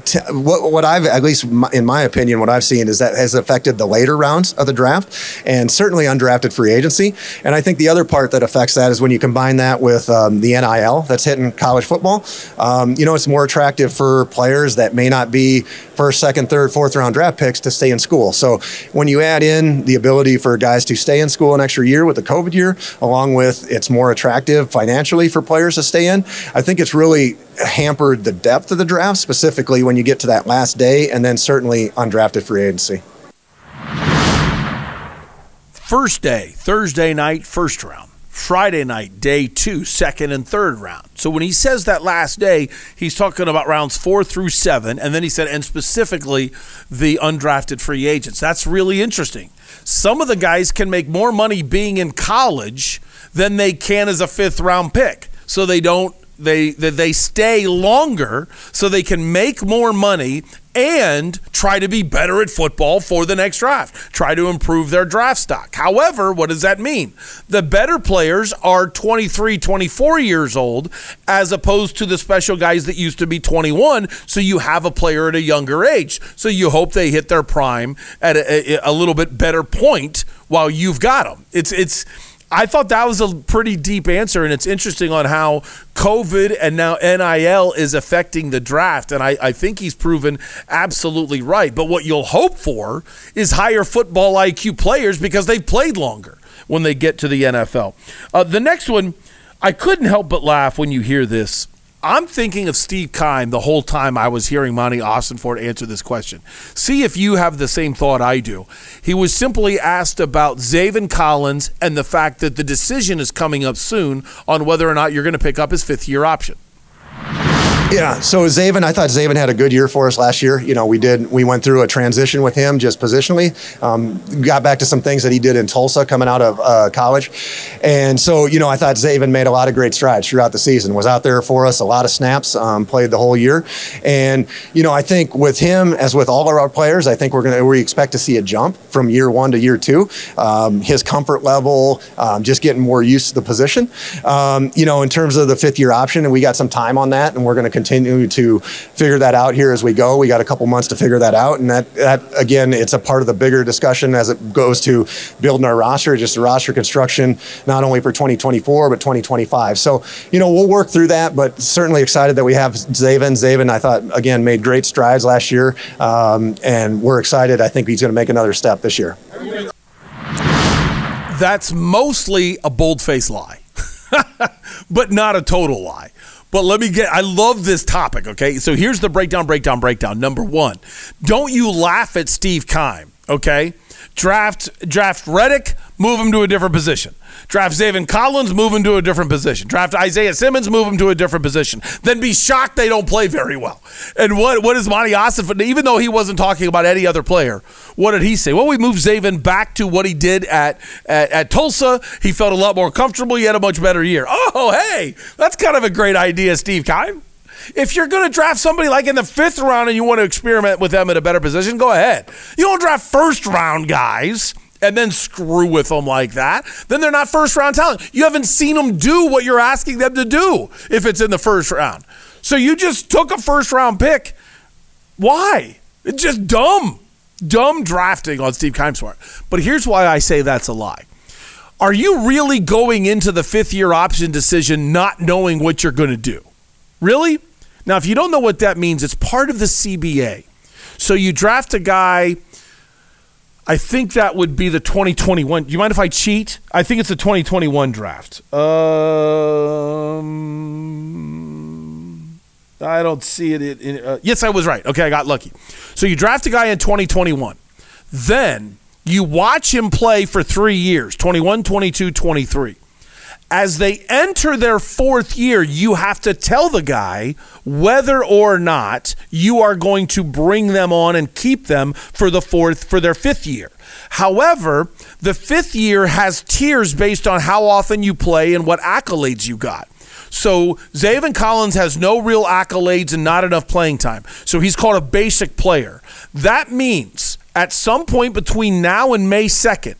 Q: T- what, what I've at least my- in my opinion, what I've seen is that has affected the later rounds of the draft, and certainly undrafted free agency. And I think the other part that affects that is when you combine that with um, the NIL that's hitting college football. Um, you know, it's more attractive for players that may not be first, second, third, fourth round draft picks to stay in school. So when you add in the ability for guys to stay in school an extra year with the COVID year, along with it's more attractive financially for players to stay in, I think it's really hampered the depth of the draft, specifically when you get to that last day, and then certainly undrafted free agency.
E: First day, Thursday night, first round. Friday night, day two, second and third round. So when he says that last day, he's talking about rounds four through seven. And then he said, and specifically the undrafted free agents. That's really interesting. Some of the guys can make more money being in college than they can as a fifth round pick. So they don't they they they stay longer so they can make more money and try to be better at football for the next draft. Try to improve their draft stock. However, what does that mean? The better players are 23, 24 years old as opposed to the special guys that used to be 21, so you have a player at a younger age. So you hope they hit their prime at a, a, a little bit better point while you've got them. It's it's I thought that was a pretty deep answer, and it's interesting on how COVID and now NIL is affecting the draft. And I, I think he's proven absolutely right. But what you'll hope for is higher football IQ players because they've played longer when they get to the NFL. Uh, the next one, I couldn't help but laugh when you hear this. I'm thinking of Steve Keim the whole time I was hearing Monti Ossenfort answer this question. See if you have the same thought I do. He was simply asked about Zaven Collins and the fact that the decision is coming up soon on whether or not you're going to pick up his fifth year option.
Q: Yeah. So Zaven, I thought Zaven had a good year for us last year. You know, we did. We went through a transition with him just positionally. Um, got back to some things that he did in Tulsa coming out of uh, college, and so you know, I thought Zaven made a lot of great strides throughout the season. Was out there for us a lot of snaps, um, played the whole year, and you know, I think with him as with all of our players, I think we're gonna we expect to see a jump from year one to year two. Um, his comfort level, um, just getting more used to the position. Um, you know, in terms of the fifth year option, and we got some time on that, and we're to continue to figure that out here as we go. We got a couple months to figure that out, and that that again, it's a part of the bigger discussion as it goes to building our roster, just the roster construction, not only for 2024 but 2025. So you know, we'll work through that, but certainly excited that we have Zaven. Zaven, I thought again made great strides last year, um, and we're excited. I think he's going to make another step this year.
E: That's mostly a bold faced lie, but not a total lie. But let me get, I love this topic, okay? So here's the breakdown, breakdown, breakdown. Number one, don't you laugh at Steve Keim, okay? Draft, draft Reddick, move him to a different position. Draft Zaven Collins, move him to a different position. Draft Isaiah Simmons, move him to a different position. Then be shocked they don't play very well. And what what is Monti Austin? Even though he wasn't talking about any other player, what did he say? Well, we moved Zaven back to what he did at, at at Tulsa. He felt a lot more comfortable. He had a much better year. Oh, hey, that's kind of a great idea, Steve Keim. If you're going to draft somebody like in the fifth round and you want to experiment with them in a better position, go ahead. You don't draft first round guys and then screw with them like that. Then they're not first round talent. You haven't seen them do what you're asking them to do if it's in the first round. So you just took a first round pick. Why? It's just dumb. Dumb drafting on Steve Keim's. But here's why I say that's a lie. Are you really going into the fifth year option decision not knowing what you're going to do? Really? Now, if you don't know what that means, it's part of the CBA. So you draft a guy. I think that would be the 2021. Do you mind if I cheat? I think it's the 2021 draft. Um, I don't see it. In, in, uh, yes, I was right. Okay, I got lucky. So you draft a guy in 2021. Then you watch him play for three years 21, 22, 23. As they enter their fourth year, you have to tell the guy whether or not you are going to bring them on and keep them for the fourth, for their fifth year. However, the fifth year has tiers based on how often you play and what accolades you got. So Zaven Collins has no real accolades and not enough playing time. So he's called a basic player. That means at some point between now and May 2nd,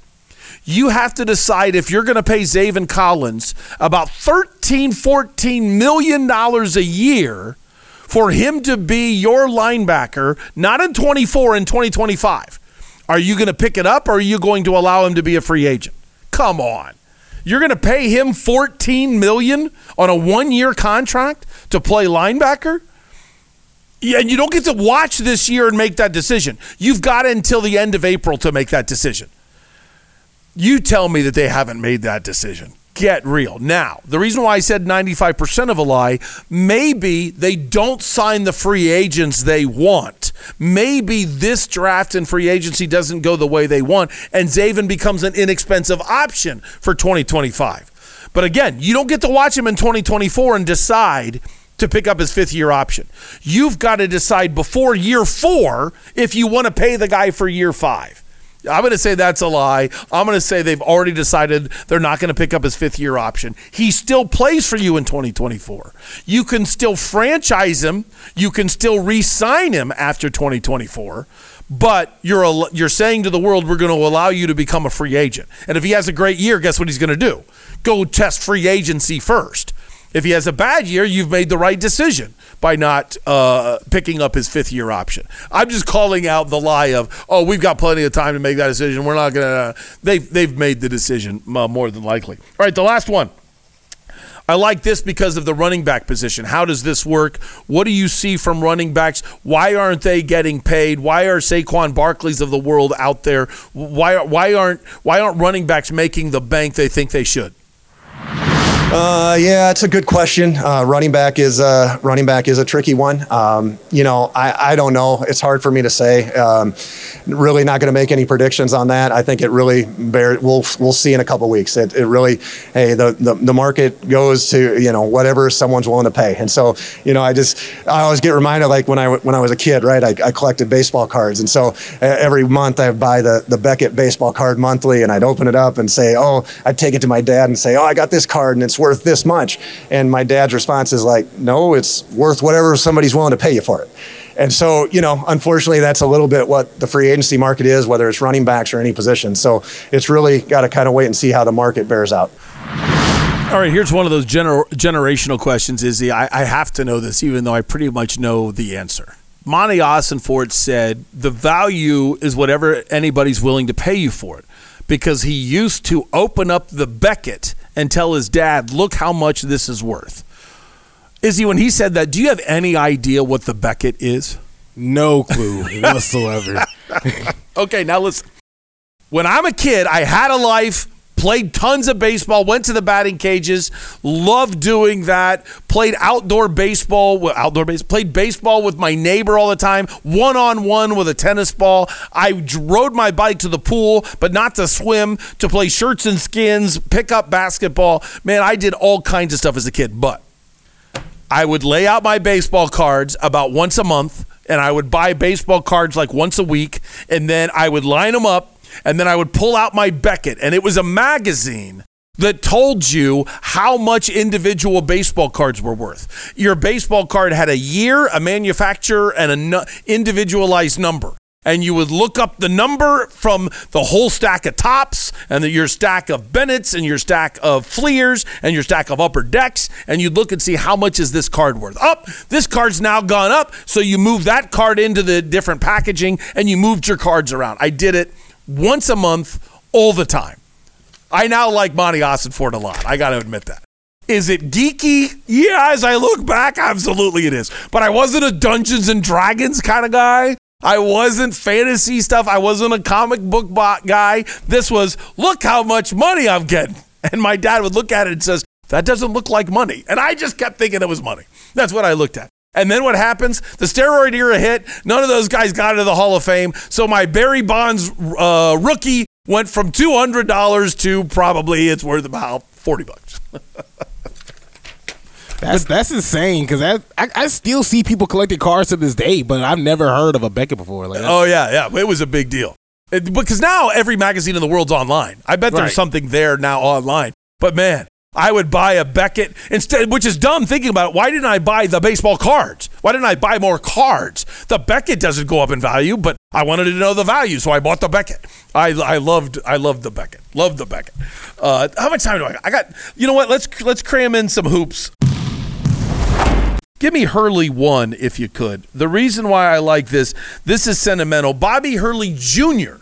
E: you have to decide if you're going to pay Zaven Collins about 13, 14 million dollars a year for him to be your linebacker, not in 24 in 2025. Are you going to pick it up or are you going to allow him to be a free agent? Come on. You're going to pay him 14 million on a 1-year contract to play linebacker? Yeah, and you don't get to watch this year and make that decision. You've got until the end of April to make that decision. You tell me that they haven't made that decision. Get real. Now, the reason why I said 95% of a lie, maybe they don't sign the free agents they want. Maybe this draft and free agency doesn't go the way they want, and Zaven becomes an inexpensive option for 2025. But again, you don't get to watch him in 2024 and decide to pick up his fifth year option. You've got to decide before year four if you want to pay the guy for year five. I'm going to say that's a lie. I'm going to say they've already decided they're not going to pick up his fifth year option. He still plays for you in 2024. You can still franchise him. You can still re sign him after 2024. But you're you're saying to the world, we're going to allow you to become a free agent. And if he has a great year, guess what he's going to do? Go test free agency first. If he has a bad year, you've made the right decision by not uh, picking up his fifth year option. I'm just calling out the lie of, oh, we've got plenty of time to make that decision. We're not going to. They've, they've made the decision uh, more than likely. All right, the last one. I like this because of the running back position. How does this work? What do you see from running backs? Why aren't they getting paid? Why are Saquon Barkleys of the world out there? Why why aren't why aren't running backs making the bank they think they should?
Q: Uh, yeah, it's a good question. Uh, running back is uh, running back is a tricky one. Um, you know, I, I don't know. It's hard for me to say. Um, really, not going to make any predictions on that. I think it really bear. We'll we'll see in a couple weeks. It, it really, hey, the, the the market goes to you know whatever someone's willing to pay. And so you know, I just I always get reminded like when I when I was a kid, right? I, I collected baseball cards, and so every month I'd buy the the Beckett baseball card monthly, and I'd open it up and say, oh, I'd take it to my dad and say, oh, I got this card, and it's worth this much. And my dad's response is like, no, it's worth whatever somebody's willing to pay you for it. And so, you know, unfortunately, that's a little bit what the free agency market is, whether it's running backs or any position. So it's really got to kind of wait and see how the market bears out.
E: All right, here's one of those gener- generational questions, Izzy. I, I have to know this, even though I pretty much know the answer. Monti Ossenfort said the value is whatever anybody's willing to pay you for it because he used to open up the Beckett and tell his dad, look how much this is worth. Izzy, when he said that, do you have any idea what the Beckett is?
D: No clue whatsoever.
E: okay, now listen. When I'm a kid, I had a life, played tons of baseball, went to the batting cages, loved doing that, played outdoor baseball, outdoor base, played baseball with my neighbor all the time, one on one with a tennis ball. I rode my bike to the pool, but not to swim, to play shirts and skins, pick up basketball. Man, I did all kinds of stuff as a kid, but I would lay out my baseball cards about once a month and I would buy baseball cards like once a week and then I would line them up and then I would pull out my Beckett, and it was a magazine that told you how much individual baseball cards were worth. Your baseball card had a year, a manufacturer, and an individualized number. And you would look up the number from the whole stack of Topps and the, your stack of Bennett's and your stack of Fleers and your stack of Upper Decks, and you'd look and see how much is this card worth. Up, oh, this card's now gone up, so you move that card into the different packaging and you moved your cards around. I did it once a month, all the time. I now like Monti Ossenfort a lot. I got to admit that. Is it geeky? Yeah, as I look back, absolutely it is. But I wasn't a Dungeons and Dragons kind of guy. I wasn't fantasy stuff. I wasn't a comic book guy. This was, look how much money I'm getting. And my dad would look at it and says, that doesn't look like money. And I just kept thinking it was money. That's what I looked at. And then what happens? The steroid era hit. None of those guys got into the Hall of Fame. So my Barry Bonds uh, rookie went from two hundred dollars to probably it's worth about forty bucks.
D: That's that's insane because I, I still see people collecting cars to this day, but I've never heard of a Beckett before. Like,
E: oh yeah, yeah, it was a big deal. It- because now every magazine in the world's online. I bet
D: Right.
E: there's something there now online. But man, I would buy a Beckett instead, which is dumb thinking about it. Why didn't I buy the baseball cards? Why didn't I buy more cards? The Beckett doesn't go up in value, but I wanted to know the value, so I bought the Beckett. I, I loved I loved the Beckett. Loved the Beckett. Uh, how much time do I got? I got you know what? Let's let's cram in some hoops. Give me Hurley one if you could. The reason why I like this, this is sentimental. Bobby Hurley Jr.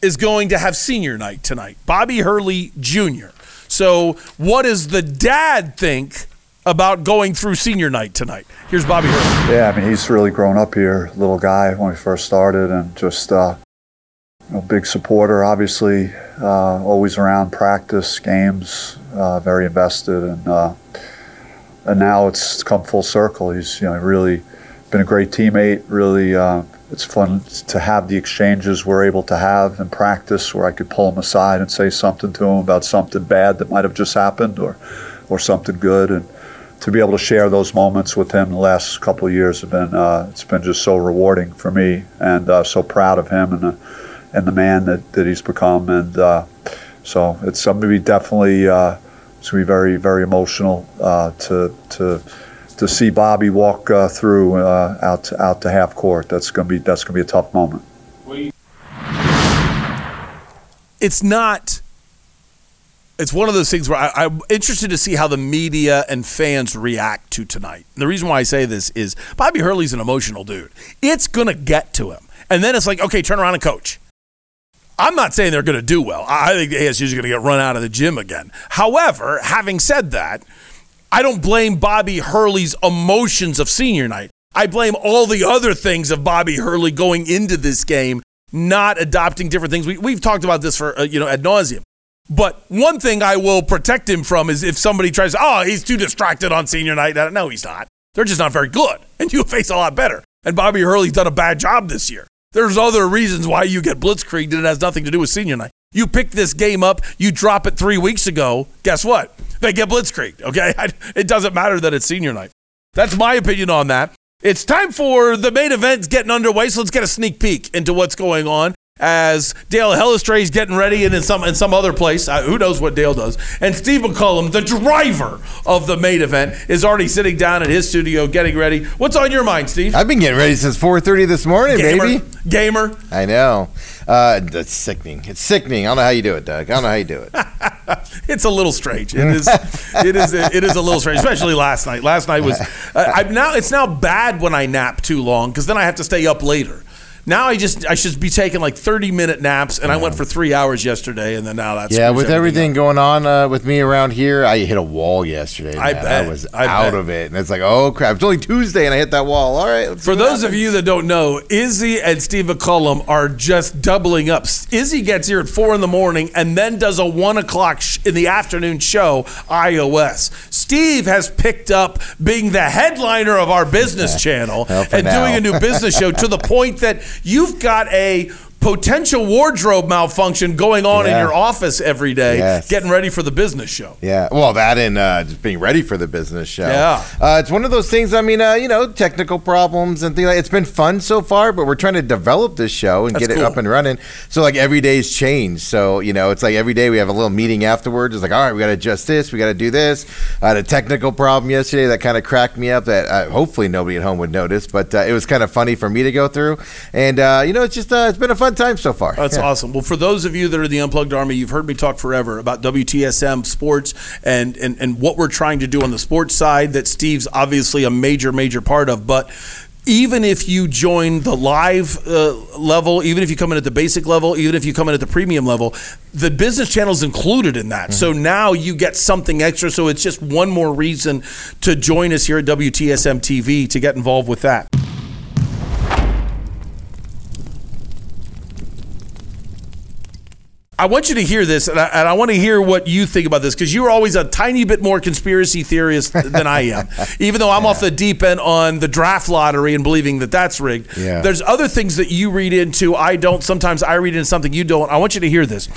E: is going to have senior night tonight. Bobby Hurley Jr. So, what does the dad think about going through senior night tonight? Here's Bobby Hurley.
I: Yeah, I mean, he's really grown up here, little guy when we first started, and just uh, know, big supporter, obviously, uh, always around practice, games, uh, very invested, and uh, and now it's come full circle. He's you know really been a great teammate. Really, uh, it's fun to have the exchanges we're able to have in practice, where I could pull him aside and say something to him about something bad that might have just happened, or or something good, and to be able to share those moments with him the last couple of years have been uh, it's been just so rewarding for me, and uh, so proud of him and the and the man that, that he's become, and uh, so it's something to be definitely. Uh, it's gonna be very, very emotional uh, to to to see Bobby walk uh, through uh, out to, out to half court. That's gonna be that's gonna be a tough moment.
E: it's not it's one of those things where I, I'm interested to see how the media and fans react to tonight. And the reason why I say this is Bobby Hurley's an emotional dude. It's going to get to him. And then it's like, okay, turn around and coach. I'm not saying they're going to do well. I I think the ASU is going to get run out of the gym again. However, having said that, I don't blame Bobby Hurley's emotions of senior night. I blame all the other things of Bobby Hurley going into this game, not adopting different things. We, we've talked about this for uh, you know ad nauseum. But one thing I will protect him from is if somebody tries, oh, he's too distracted on senior night. No, he's not. They're just not very good, and you face a lot better. And Bobby Hurley's done a bad job this year. There's other reasons why you get blitzkrieged, and it has nothing to do with senior night. You pick this game up, you drop it three weeks ago. Guess what? They get blitzkrieged. Okay, it doesn't matter that it's senior night. That's my opinion on that. It's time for the main event getting underway, so let's get a sneak peek into what's going on as Dale Hellestrae is getting ready and in some in some other place. Uh, who knows what Dale does? And Steve McCullum, the driver of the main event, is already sitting down at his studio getting ready. What's on your mind, Steve?
R: I've been getting ready since 4:30 this morning,
E: Gamer.
R: baby.
E: Gamer.
R: I know. Uh, that's sickening. It's sickening. I don't know how you do it, Doug. I don't know how you do it.
E: it's a little strange. It is. it is. It is a little strange, especially last night. Last night was. Uh, I'm now. It's now bad when I nap too long because then I have to stay up later. Now I just I should be taking like 30 minute naps, and I went for three hours yesterday, and then now that's
R: yeah, with everything going on uh, with me around here, I hit a wall yesterday.
E: I bet.
R: I was
E: I
R: out
E: bet.
R: of it, and it's like, oh crap! It's only Tuesday, and I hit that wall. All right.
E: For those of you that don't know, Izzy and Steve McCullum are just doubling up. Izzy gets here at four in the morning and then does a one o'clock sh- in the afternoon show, iOS. Steve has picked up being the headliner of our business channel
R: Well,
E: and
R: now.
E: doing a new business show to the point that you've got a potential wardrobe malfunction going on in your office every day,
R: Yes.
E: getting ready for the business show.
R: Yeah, well, that and uh, just being ready for the business show.
E: Yeah.
R: uh, it's one of those things. I mean, uh, you know, technical problems and things. Like, it's been fun so far, but we're trying to develop this show and
E: That's
R: get it up and running. So like every day's changed. So you know, it's like every day we have a little meeting afterwards. It's like, all right, we got to adjust this. We got to do this. I had a technical problem yesterday that kind of cracked me up. That uh, hopefully nobody at home would notice, but uh, it was kind of funny for me to go through. And uh, you know, it's just uh, it's been a fun time so far.
E: That's
R: Yeah.
E: awesome. Well, for those of you that are the Unplugged Army, you've heard me talk forever about WTSM sports and, and, and what we're trying to do on the sports side that Steve's obviously a major, major part of. But even if you join the live uh, level, even if you come in at the basic level, even if you come in at the premium level, the business channel is included in that. So now you get something extra. So it's just one more reason to join us here at WTSM TV to get involved with that. I want you to hear this, and I, and I want to hear what you think about this because you're always a tiny bit more conspiracy theorist than I am. Even though I'm off the deep end on the draft lottery and believing that that's rigged,
R: Yeah.
E: there's other things that you read into. I don't. Sometimes I read into something you don't. I want you to hear this.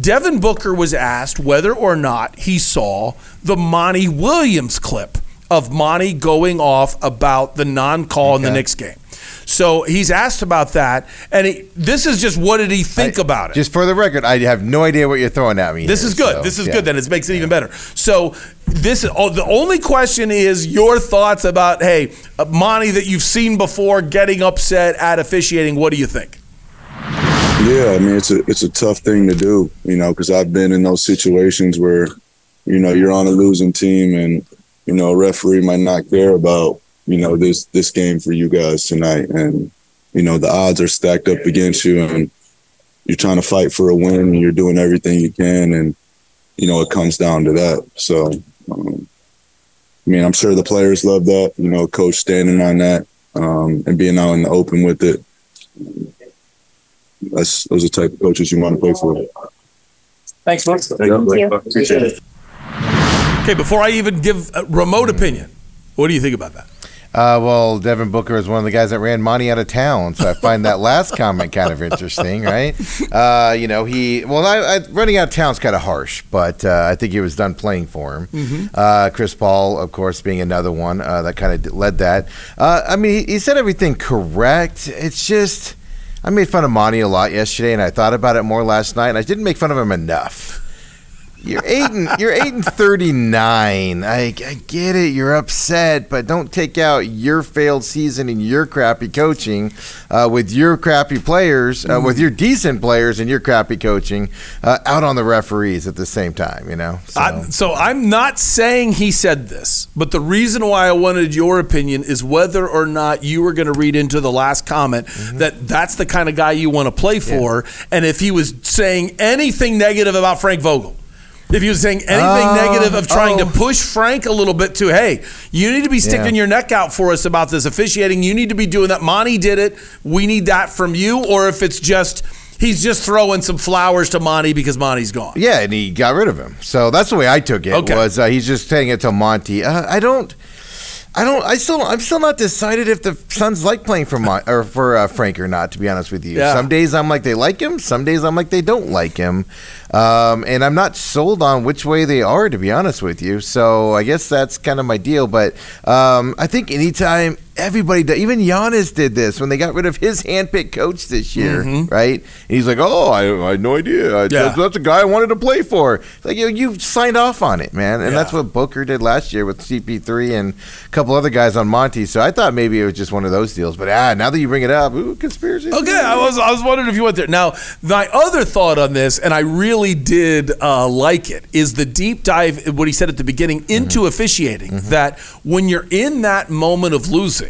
E: Devin Booker was asked whether or not he saw the Monty Williams clip of Monty going off about the non-call in the
R: Okay.
E: Knicks game. So he's asked about that, and he, this is just what did he think about it?
R: Just for the record, I have no idea what you're throwing at me.
E: This
R: here,
E: is good.
R: so,
E: this is
R: yeah.
E: good. Then it makes it even better. So this oh, the only question is your thoughts about hey uh, Monty that you've seen before getting upset at officiating. What do you think?
S: Yeah, I mean it's a it's a tough thing to do, you know, because I've been in those situations where, you know, you're on a losing team and you know a referee might not care about you know this this game for you guys tonight, and you know the odds are stacked up against you, and you're trying to fight for a win, and you're doing everything you can, and you know it comes down to that. So, um, I mean, I'm sure the players love that, you know, coach standing on that um, and being out in the open with it that's those are the type of coaches you want to play for.
P: Thanks, folks.
S: Thank you. Appreciate it.
E: Okay, before I even give a remote opinion, what do you think about that?
R: Uh, well, Devin Booker is one of the guys that ran Monty out of town, so I find that last comment kind of interesting, right? Uh, you know, he well, I, I, running out of town is kind of harsh, but uh, I think he was done playing for him.
T: Mhm.
R: Uh, Chris Paul, of course, being another one uh, that kind of led that. Uh, I mean, he, he said everything correct. It's just I made fun of Monty a lot yesterday, and I thought about it more last night, and I didn't make fun of him enough. You're eight and you're eight and thirty nine. I, I get it. You're upset, but don't take out your failed season and your crappy coaching uh, with your crappy players, uh, with your decent players and your crappy coaching uh, out on the referees at the same time. You know. So.
E: I, so I'm not saying he said this, but the reason why I wanted your opinion is whether or not you were going to read into the last comment
R: Mm-hmm.
E: that that's the kind of guy you want to play for, and if he was saying anything negative about Frank Vogel. If he was saying anything
R: Uh,
E: negative of trying
R: oh.
E: to push Frank a little bit to, hey, you need to be sticking
R: Yeah.
E: your neck out for us about this officiating. You need to be doing that. Monty did it. We need that from you. Or if it's just he's just throwing some flowers to Monty because Monty's gone.
R: Yeah, and he got rid of him. So that's the way I took it.
E: Okay.
R: Was uh, he's just saying it to Monty? Uh, I don't. I don't. I still. I'm still not decided if the Suns like playing for Mon- or for uh, Frank or not. To be honest with you,
E: Yeah.
R: some days I'm like they like him. Some days I'm like they don't like him, um, and I'm not sold on which way they are. To be honest with you, so I guess that's kind of my deal. But um, I think anytime everybody, did, even Giannis did this when they got rid of his handpicked coach this year,
E: Mhm.
R: right? And he's like, "Oh, I, I had no idea. I,
E: Yeah.
R: that's, that's a guy I wanted to play for." Like you, you signed off on it, man, and that's what Booker did last year with CP3 and a couple other guys on Monty. So I thought maybe it was just one of those deals. But ah, now that you bring it up, ooh, conspiracy.
E: Okay, I was I was wondering if you went there. Now, my other thought on this, and I really did uh, like it, is the deep dive. What he said at the beginning into officiating. That when you're in that moment of losing,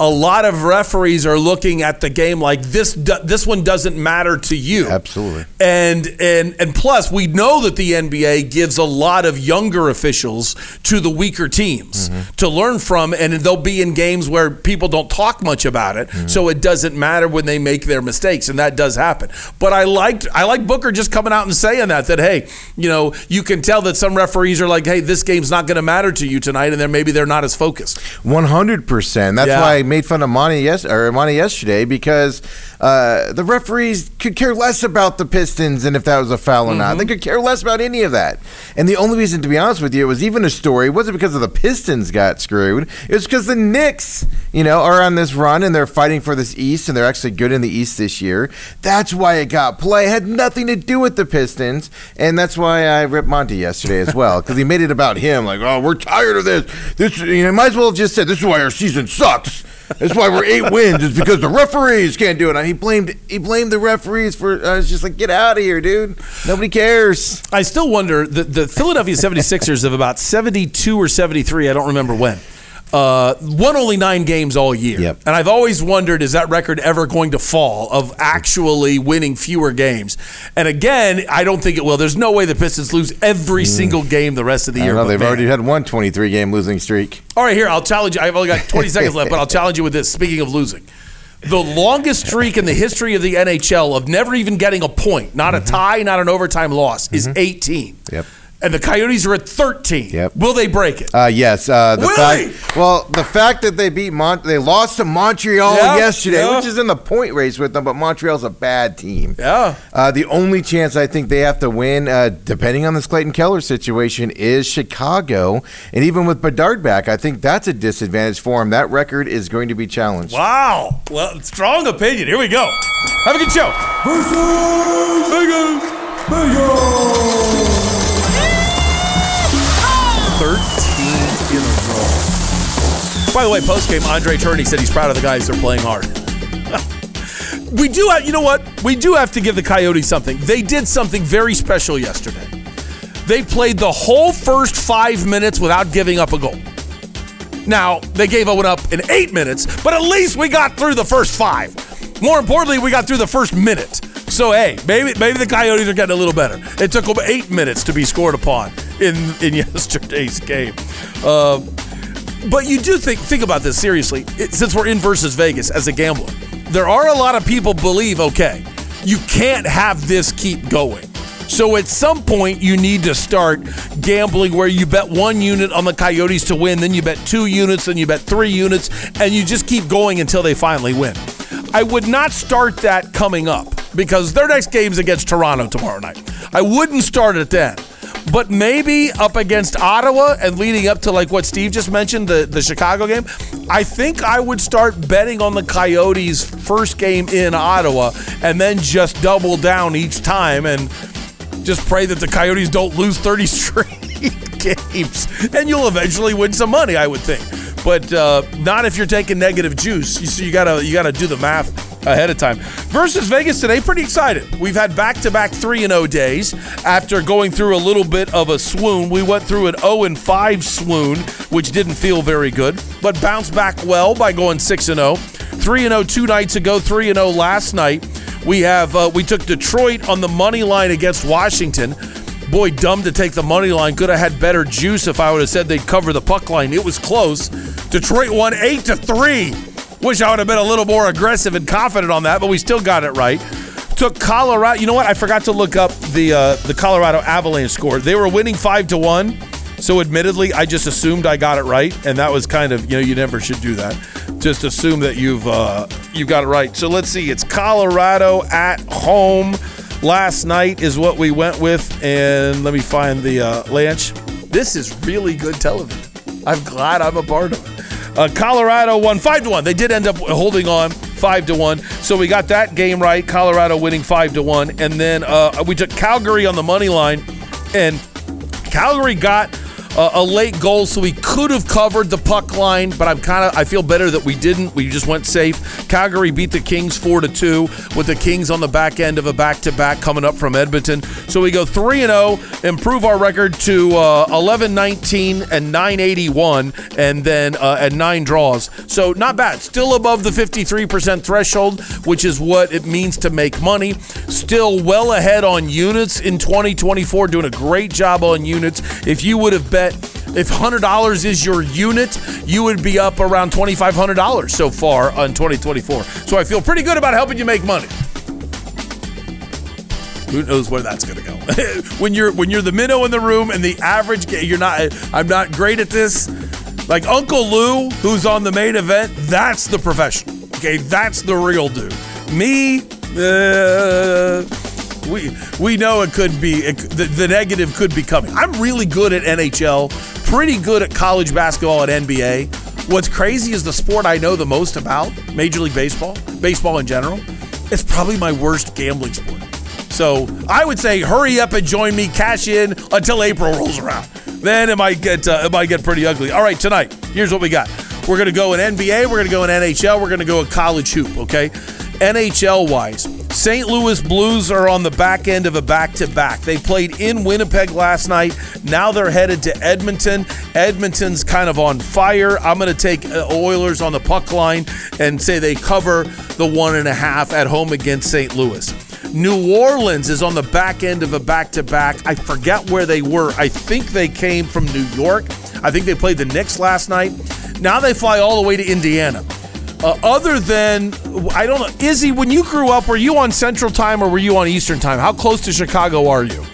E: a lot of referees are looking at the game like this. This one doesn't matter to you.
R: Absolutely.
E: And and and plus, we know that the NBA gives a lot of younger officials to the weaker teams to learn from, and they'll be in games where people don't talk much about it, so it doesn't matter when they make their mistakes, and that does happen. But I liked I like Booker just coming out and saying that that hey, you know, you can tell that some referees are like, hey, this game's not going to matter to you tonight, and then maybe they're not as focused.
R: One hundred percent. And that's
E: Yeah.
R: why I made fun of Monty yes or Monty yesterday because uh, the referees could care less about the Pistons and if that was a foul or
E: Mm-hmm.
R: not. They could care less about any of that. And the only reason, to be honest with you, it was even a story wasn't because of the Pistons got screwed. It was because the Knicks, you know, are on this run and they're fighting for this East and they're actually good in the East this year. That's why it got play. It had nothing to do with the Pistons, and that's why I ripped Monty yesterday as well because he made it about him. Like, oh, we're tired of this. This, you know, might as well have just said this is why our season sucks. That's why we're eight wins. It's because the referees can't do it. He blamed he blamed the referees for. Uh, I was just like, get out of here, dude. Nobody cares.
E: I still wonder the, the Philadelphia 76ers of about 72 or 73, I don't remember when. Uh, won only nine games all year.
R: Yep.
E: And I've always wondered is that record ever going to fall of actually winning fewer games? And again, I don't think it will. There's no way the Pistons lose every single game the rest of the
R: Mm.
E: Year.
R: know. They've
E: man.
R: already had one 23 game losing streak.
E: All right, here, I'll challenge you. I've only got 20 seconds left, but I'll challenge you with this. Speaking of losing, The longest streak in the history of the NHL of never even getting a point, not a tie, not an overtime loss, is 18.
R: Yep.
E: And the Coyotes are at 13.
R: Yep.
E: Will they break it?
R: Uh, yes. Uh, the
E: Really?
R: fact, well, the fact that they beat Mont, they lost to Montreal
E: Yeah,
R: yesterday,
E: yeah.
R: which is in the point race with them, but Montreal's a bad team.
E: Yeah.
R: Uh, the only chance I think they have to win, uh, depending on this Clayton Keller situation, is Chicago. And even with Bedard back, I think that's a disadvantage for him. That record is going to be challenged.
E: Wow. Well, strong opinion. Here we go. Have a good show. Thirteen By the way, post game, André Tourigny said he's proud of the guys. They're playing hard. we do have, you know what? We do have to give the Coyotes something. They did something very special yesterday. They played the whole first five minutes without giving up a goal. Now, they gave one up in eight minutes, but at least we got through the first five. More importantly, we got through the first minute. So hey, maybe maybe the Coyotes are getting a little better. It took them eight minutes to be scored upon in in yesterday's game. Uh, but you do think think about this seriously. It, since we're in versus Vegas as a gambler, there are a lot of people believe okay, you can't have this keep going. So at some point you need to start gambling where you bet one unit on the Coyotes to win, then you bet two units, then you bet three units, and you just keep going until they finally win. I would not start that coming up because their next game's against Toronto tomorrow night. I wouldn't start it then. But maybe up against Ottawa and leading up to like what Steve just mentioned, the, the Chicago game, I think I would start betting on the Coyotes first game in Ottawa and then just double down each time and just pray that the Coyotes don't lose 30 straight games. And you'll eventually win some money, I would think. But uh, not if you're taking negative juice. You, so you gotta you gotta do the math ahead of time. Versus Vegas today, pretty excited. We've had back-to-back 3 and 0 days after going through a little bit of a swoon. We went through an 0 and 5 swoon, which didn't feel very good, but bounced back well by going 6 and 0. 3 and 0 two nights ago, 3 and 0 last night. We have uh, we took Detroit on the money line against Washington. Boy, dumb to take the money line. Could have had better juice if I would have said they'd cover the puck line. It was close. Detroit won eight to three. Wish I would have been a little more aggressive and confident on that, but we still got it right. Took Colorado. You know what? I forgot to look up the uh, the Colorado Avalanche score. They were winning five to one. So admittedly, I just assumed I got it right, and that was kind of you know you never should do that. Just assume that you've uh, you got it right. So let's see. It's Colorado at home. Last night is what we went with, and let me find the uh, Lanch. This is really good television. I'm glad I'm a part of it. Uh, Colorado won five to one. They did end up holding on five to one, so we got that game right. Colorado winning five to one, and then uh, we took Calgary on the money line, and Calgary got uh, a late goal, so we could have covered the puck line, but I'm kind of I feel better that we didn't. We just went safe. Calgary beat the Kings four to two, with the Kings on the back end of a back to back coming up from Edmonton. So we go three and zero, improve our record to uh, 11, 19, and 981, and then uh, at nine draws. So not bad. Still above the 53% threshold, which is what it means to make money. Still well ahead on units in 2024, doing a great job on units. If you would have bet if $100 is your unit, you would be up around $2,500 so far on 2024. So I feel pretty good about helping you make money. Who knows where that's going to go? when you're when you're the minnow in the room and the average, you're not. I'm not great at this. Like Uncle Lou, who's on the main event, that's the professional. Okay, that's the real dude. Me, uh, we we know it could be it, the, the negative could be coming. I'm really good at NHL, pretty good at college basketball and NBA. What's crazy is the sport I know the most about, Major League Baseball, baseball in general. It's probably my worst gambling sport. So I would say, hurry up and join me. Cash in until April rolls around. Then it might get uh, it might get pretty ugly. All right, tonight here's what we got. We're gonna go in NBA. We're gonna go in NHL. We're gonna go in college hoop. Okay, NHL wise, St. Louis Blues are on the back end of a back to back. They played in Winnipeg last night. Now they're headed to Edmonton. Edmonton's kind of on fire. I'm going to take uh, Oilers on the puck line and say they cover the one and a half at home against St. Louis. New Orleans is on the back end of a back to back. I forget where they were. I think they came from New York. I think they played the Knicks last night. Now they fly all the way to Indiana. Uh, other than, I don't know, Izzy, when you grew up, were you on Central Time or were you on Eastern Time? How close to Chicago are you?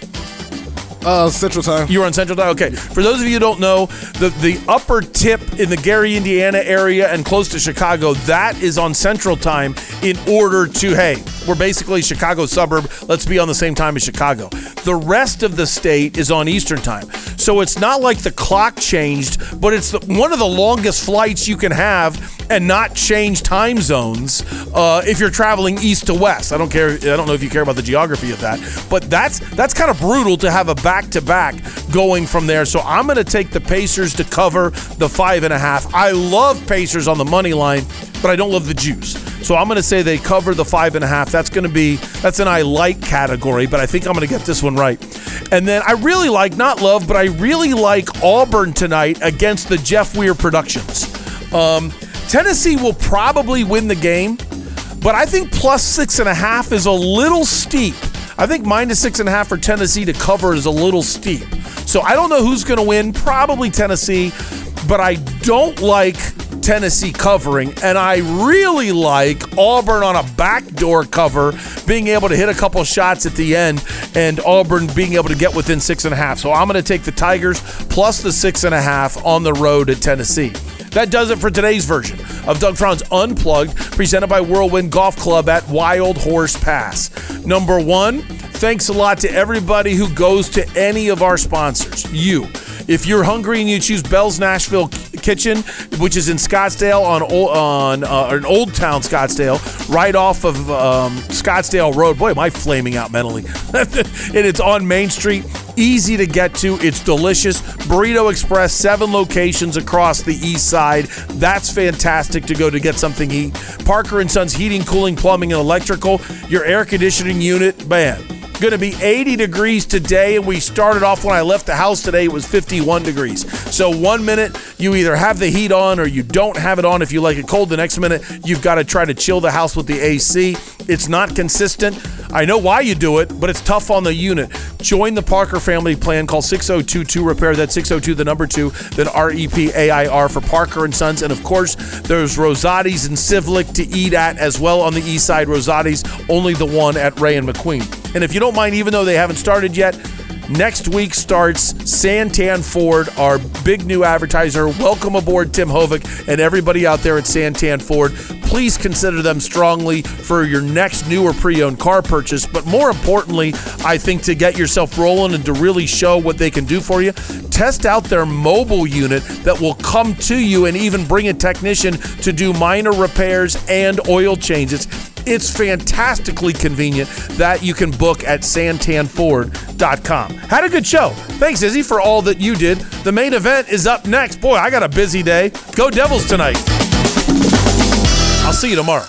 D: Uh, Central Time.
E: You were on Central Time. Okay. For those of you who don't know, the the upper tip in the Gary, Indiana area and close to Chicago, that is on Central Time. In order to, hey, we're basically Chicago suburb. Let's be on the same time as Chicago. The rest of the state is on Eastern Time. So it's not like the clock changed, but it's the, one of the longest flights you can have and not change time zones uh, if you're traveling east to west. I don't care. I don't know if you care about the geography of that, but that's that's kind of brutal to have a back to back going from there. So I'm going to take the Pacers to cover the five and a half. I love Pacers on the money line, but I don't love the juice. So I'm going to say they cover the five and a half. That's going to be that's an I like category, but I think I'm going to get this one right. And then I really like not love, but I really like Auburn tonight against the Jeff Weir Productions. Um, Tennessee will probably win the game, but I think plus six and a half is a little steep. I think minus six and a half for Tennessee to cover is a little steep. So I don't know who's going to win. Probably Tennessee, but I don't like Tennessee covering, and I really like Auburn on a backdoor cover, being able to hit a couple shots at the end, and Auburn being able to get within six and a half. So I'm going to take the Tigers plus the six and a half on the road at Tennessee. That does it for today's version of Doug Franz Unplugged, presented by Whirlwind Golf Club at Wild Horse Pass. Number one, thanks a lot to everybody who goes to any of our sponsors. You. If you're hungry and you choose Belle's Nashville Kitchen, which is in Scottsdale on on uh, in Old Town Scottsdale, right off of um, Scottsdale Road. Boy, am I flaming out mentally. and it's on Main Street. Easy to get to. It's delicious. Burrito Express, seven locations across the east side. That's fantastic to go to get something to eat. Parker and Sons Heating, Cooling, Plumbing, and Electrical. Your air conditioning unit, man going to be 80 degrees today and we started off when i left the house today it was 51 degrees. So one minute you either have the heat on or you don't have it on. If you like it cold the next minute you've got to try to chill the house with the ac it's not consistent. I know why you do it but it's tough on the unit. Join the parker family plan. Call 6022 repair. That's 602 the number 2 then r-e-p-a-i-r for parker and sons. And of course there's rosati's and Sivlik to eat at as well on the east side. Rosati's only the one at ray and mcqueen and if you don't mind, even though they haven't started yet, next week starts Santan Ford, our big new advertiser. Welcome aboard, Tim Hovick, and everybody out there at Santan Ford. Please consider them strongly for your next new or pre owned car purchase. But more importantly, I think to get yourself rolling and to really show what they can do for you, test out their mobile unit that will come to you and even bring a technician to do minor repairs and oil changes. It's fantastically convenient that you can book at santanford.com. Had a good show. Thanks, Izzy, for all that you did. The main event is up next. Boy, I got a busy day. Go Devils tonight. I'll see you tomorrow.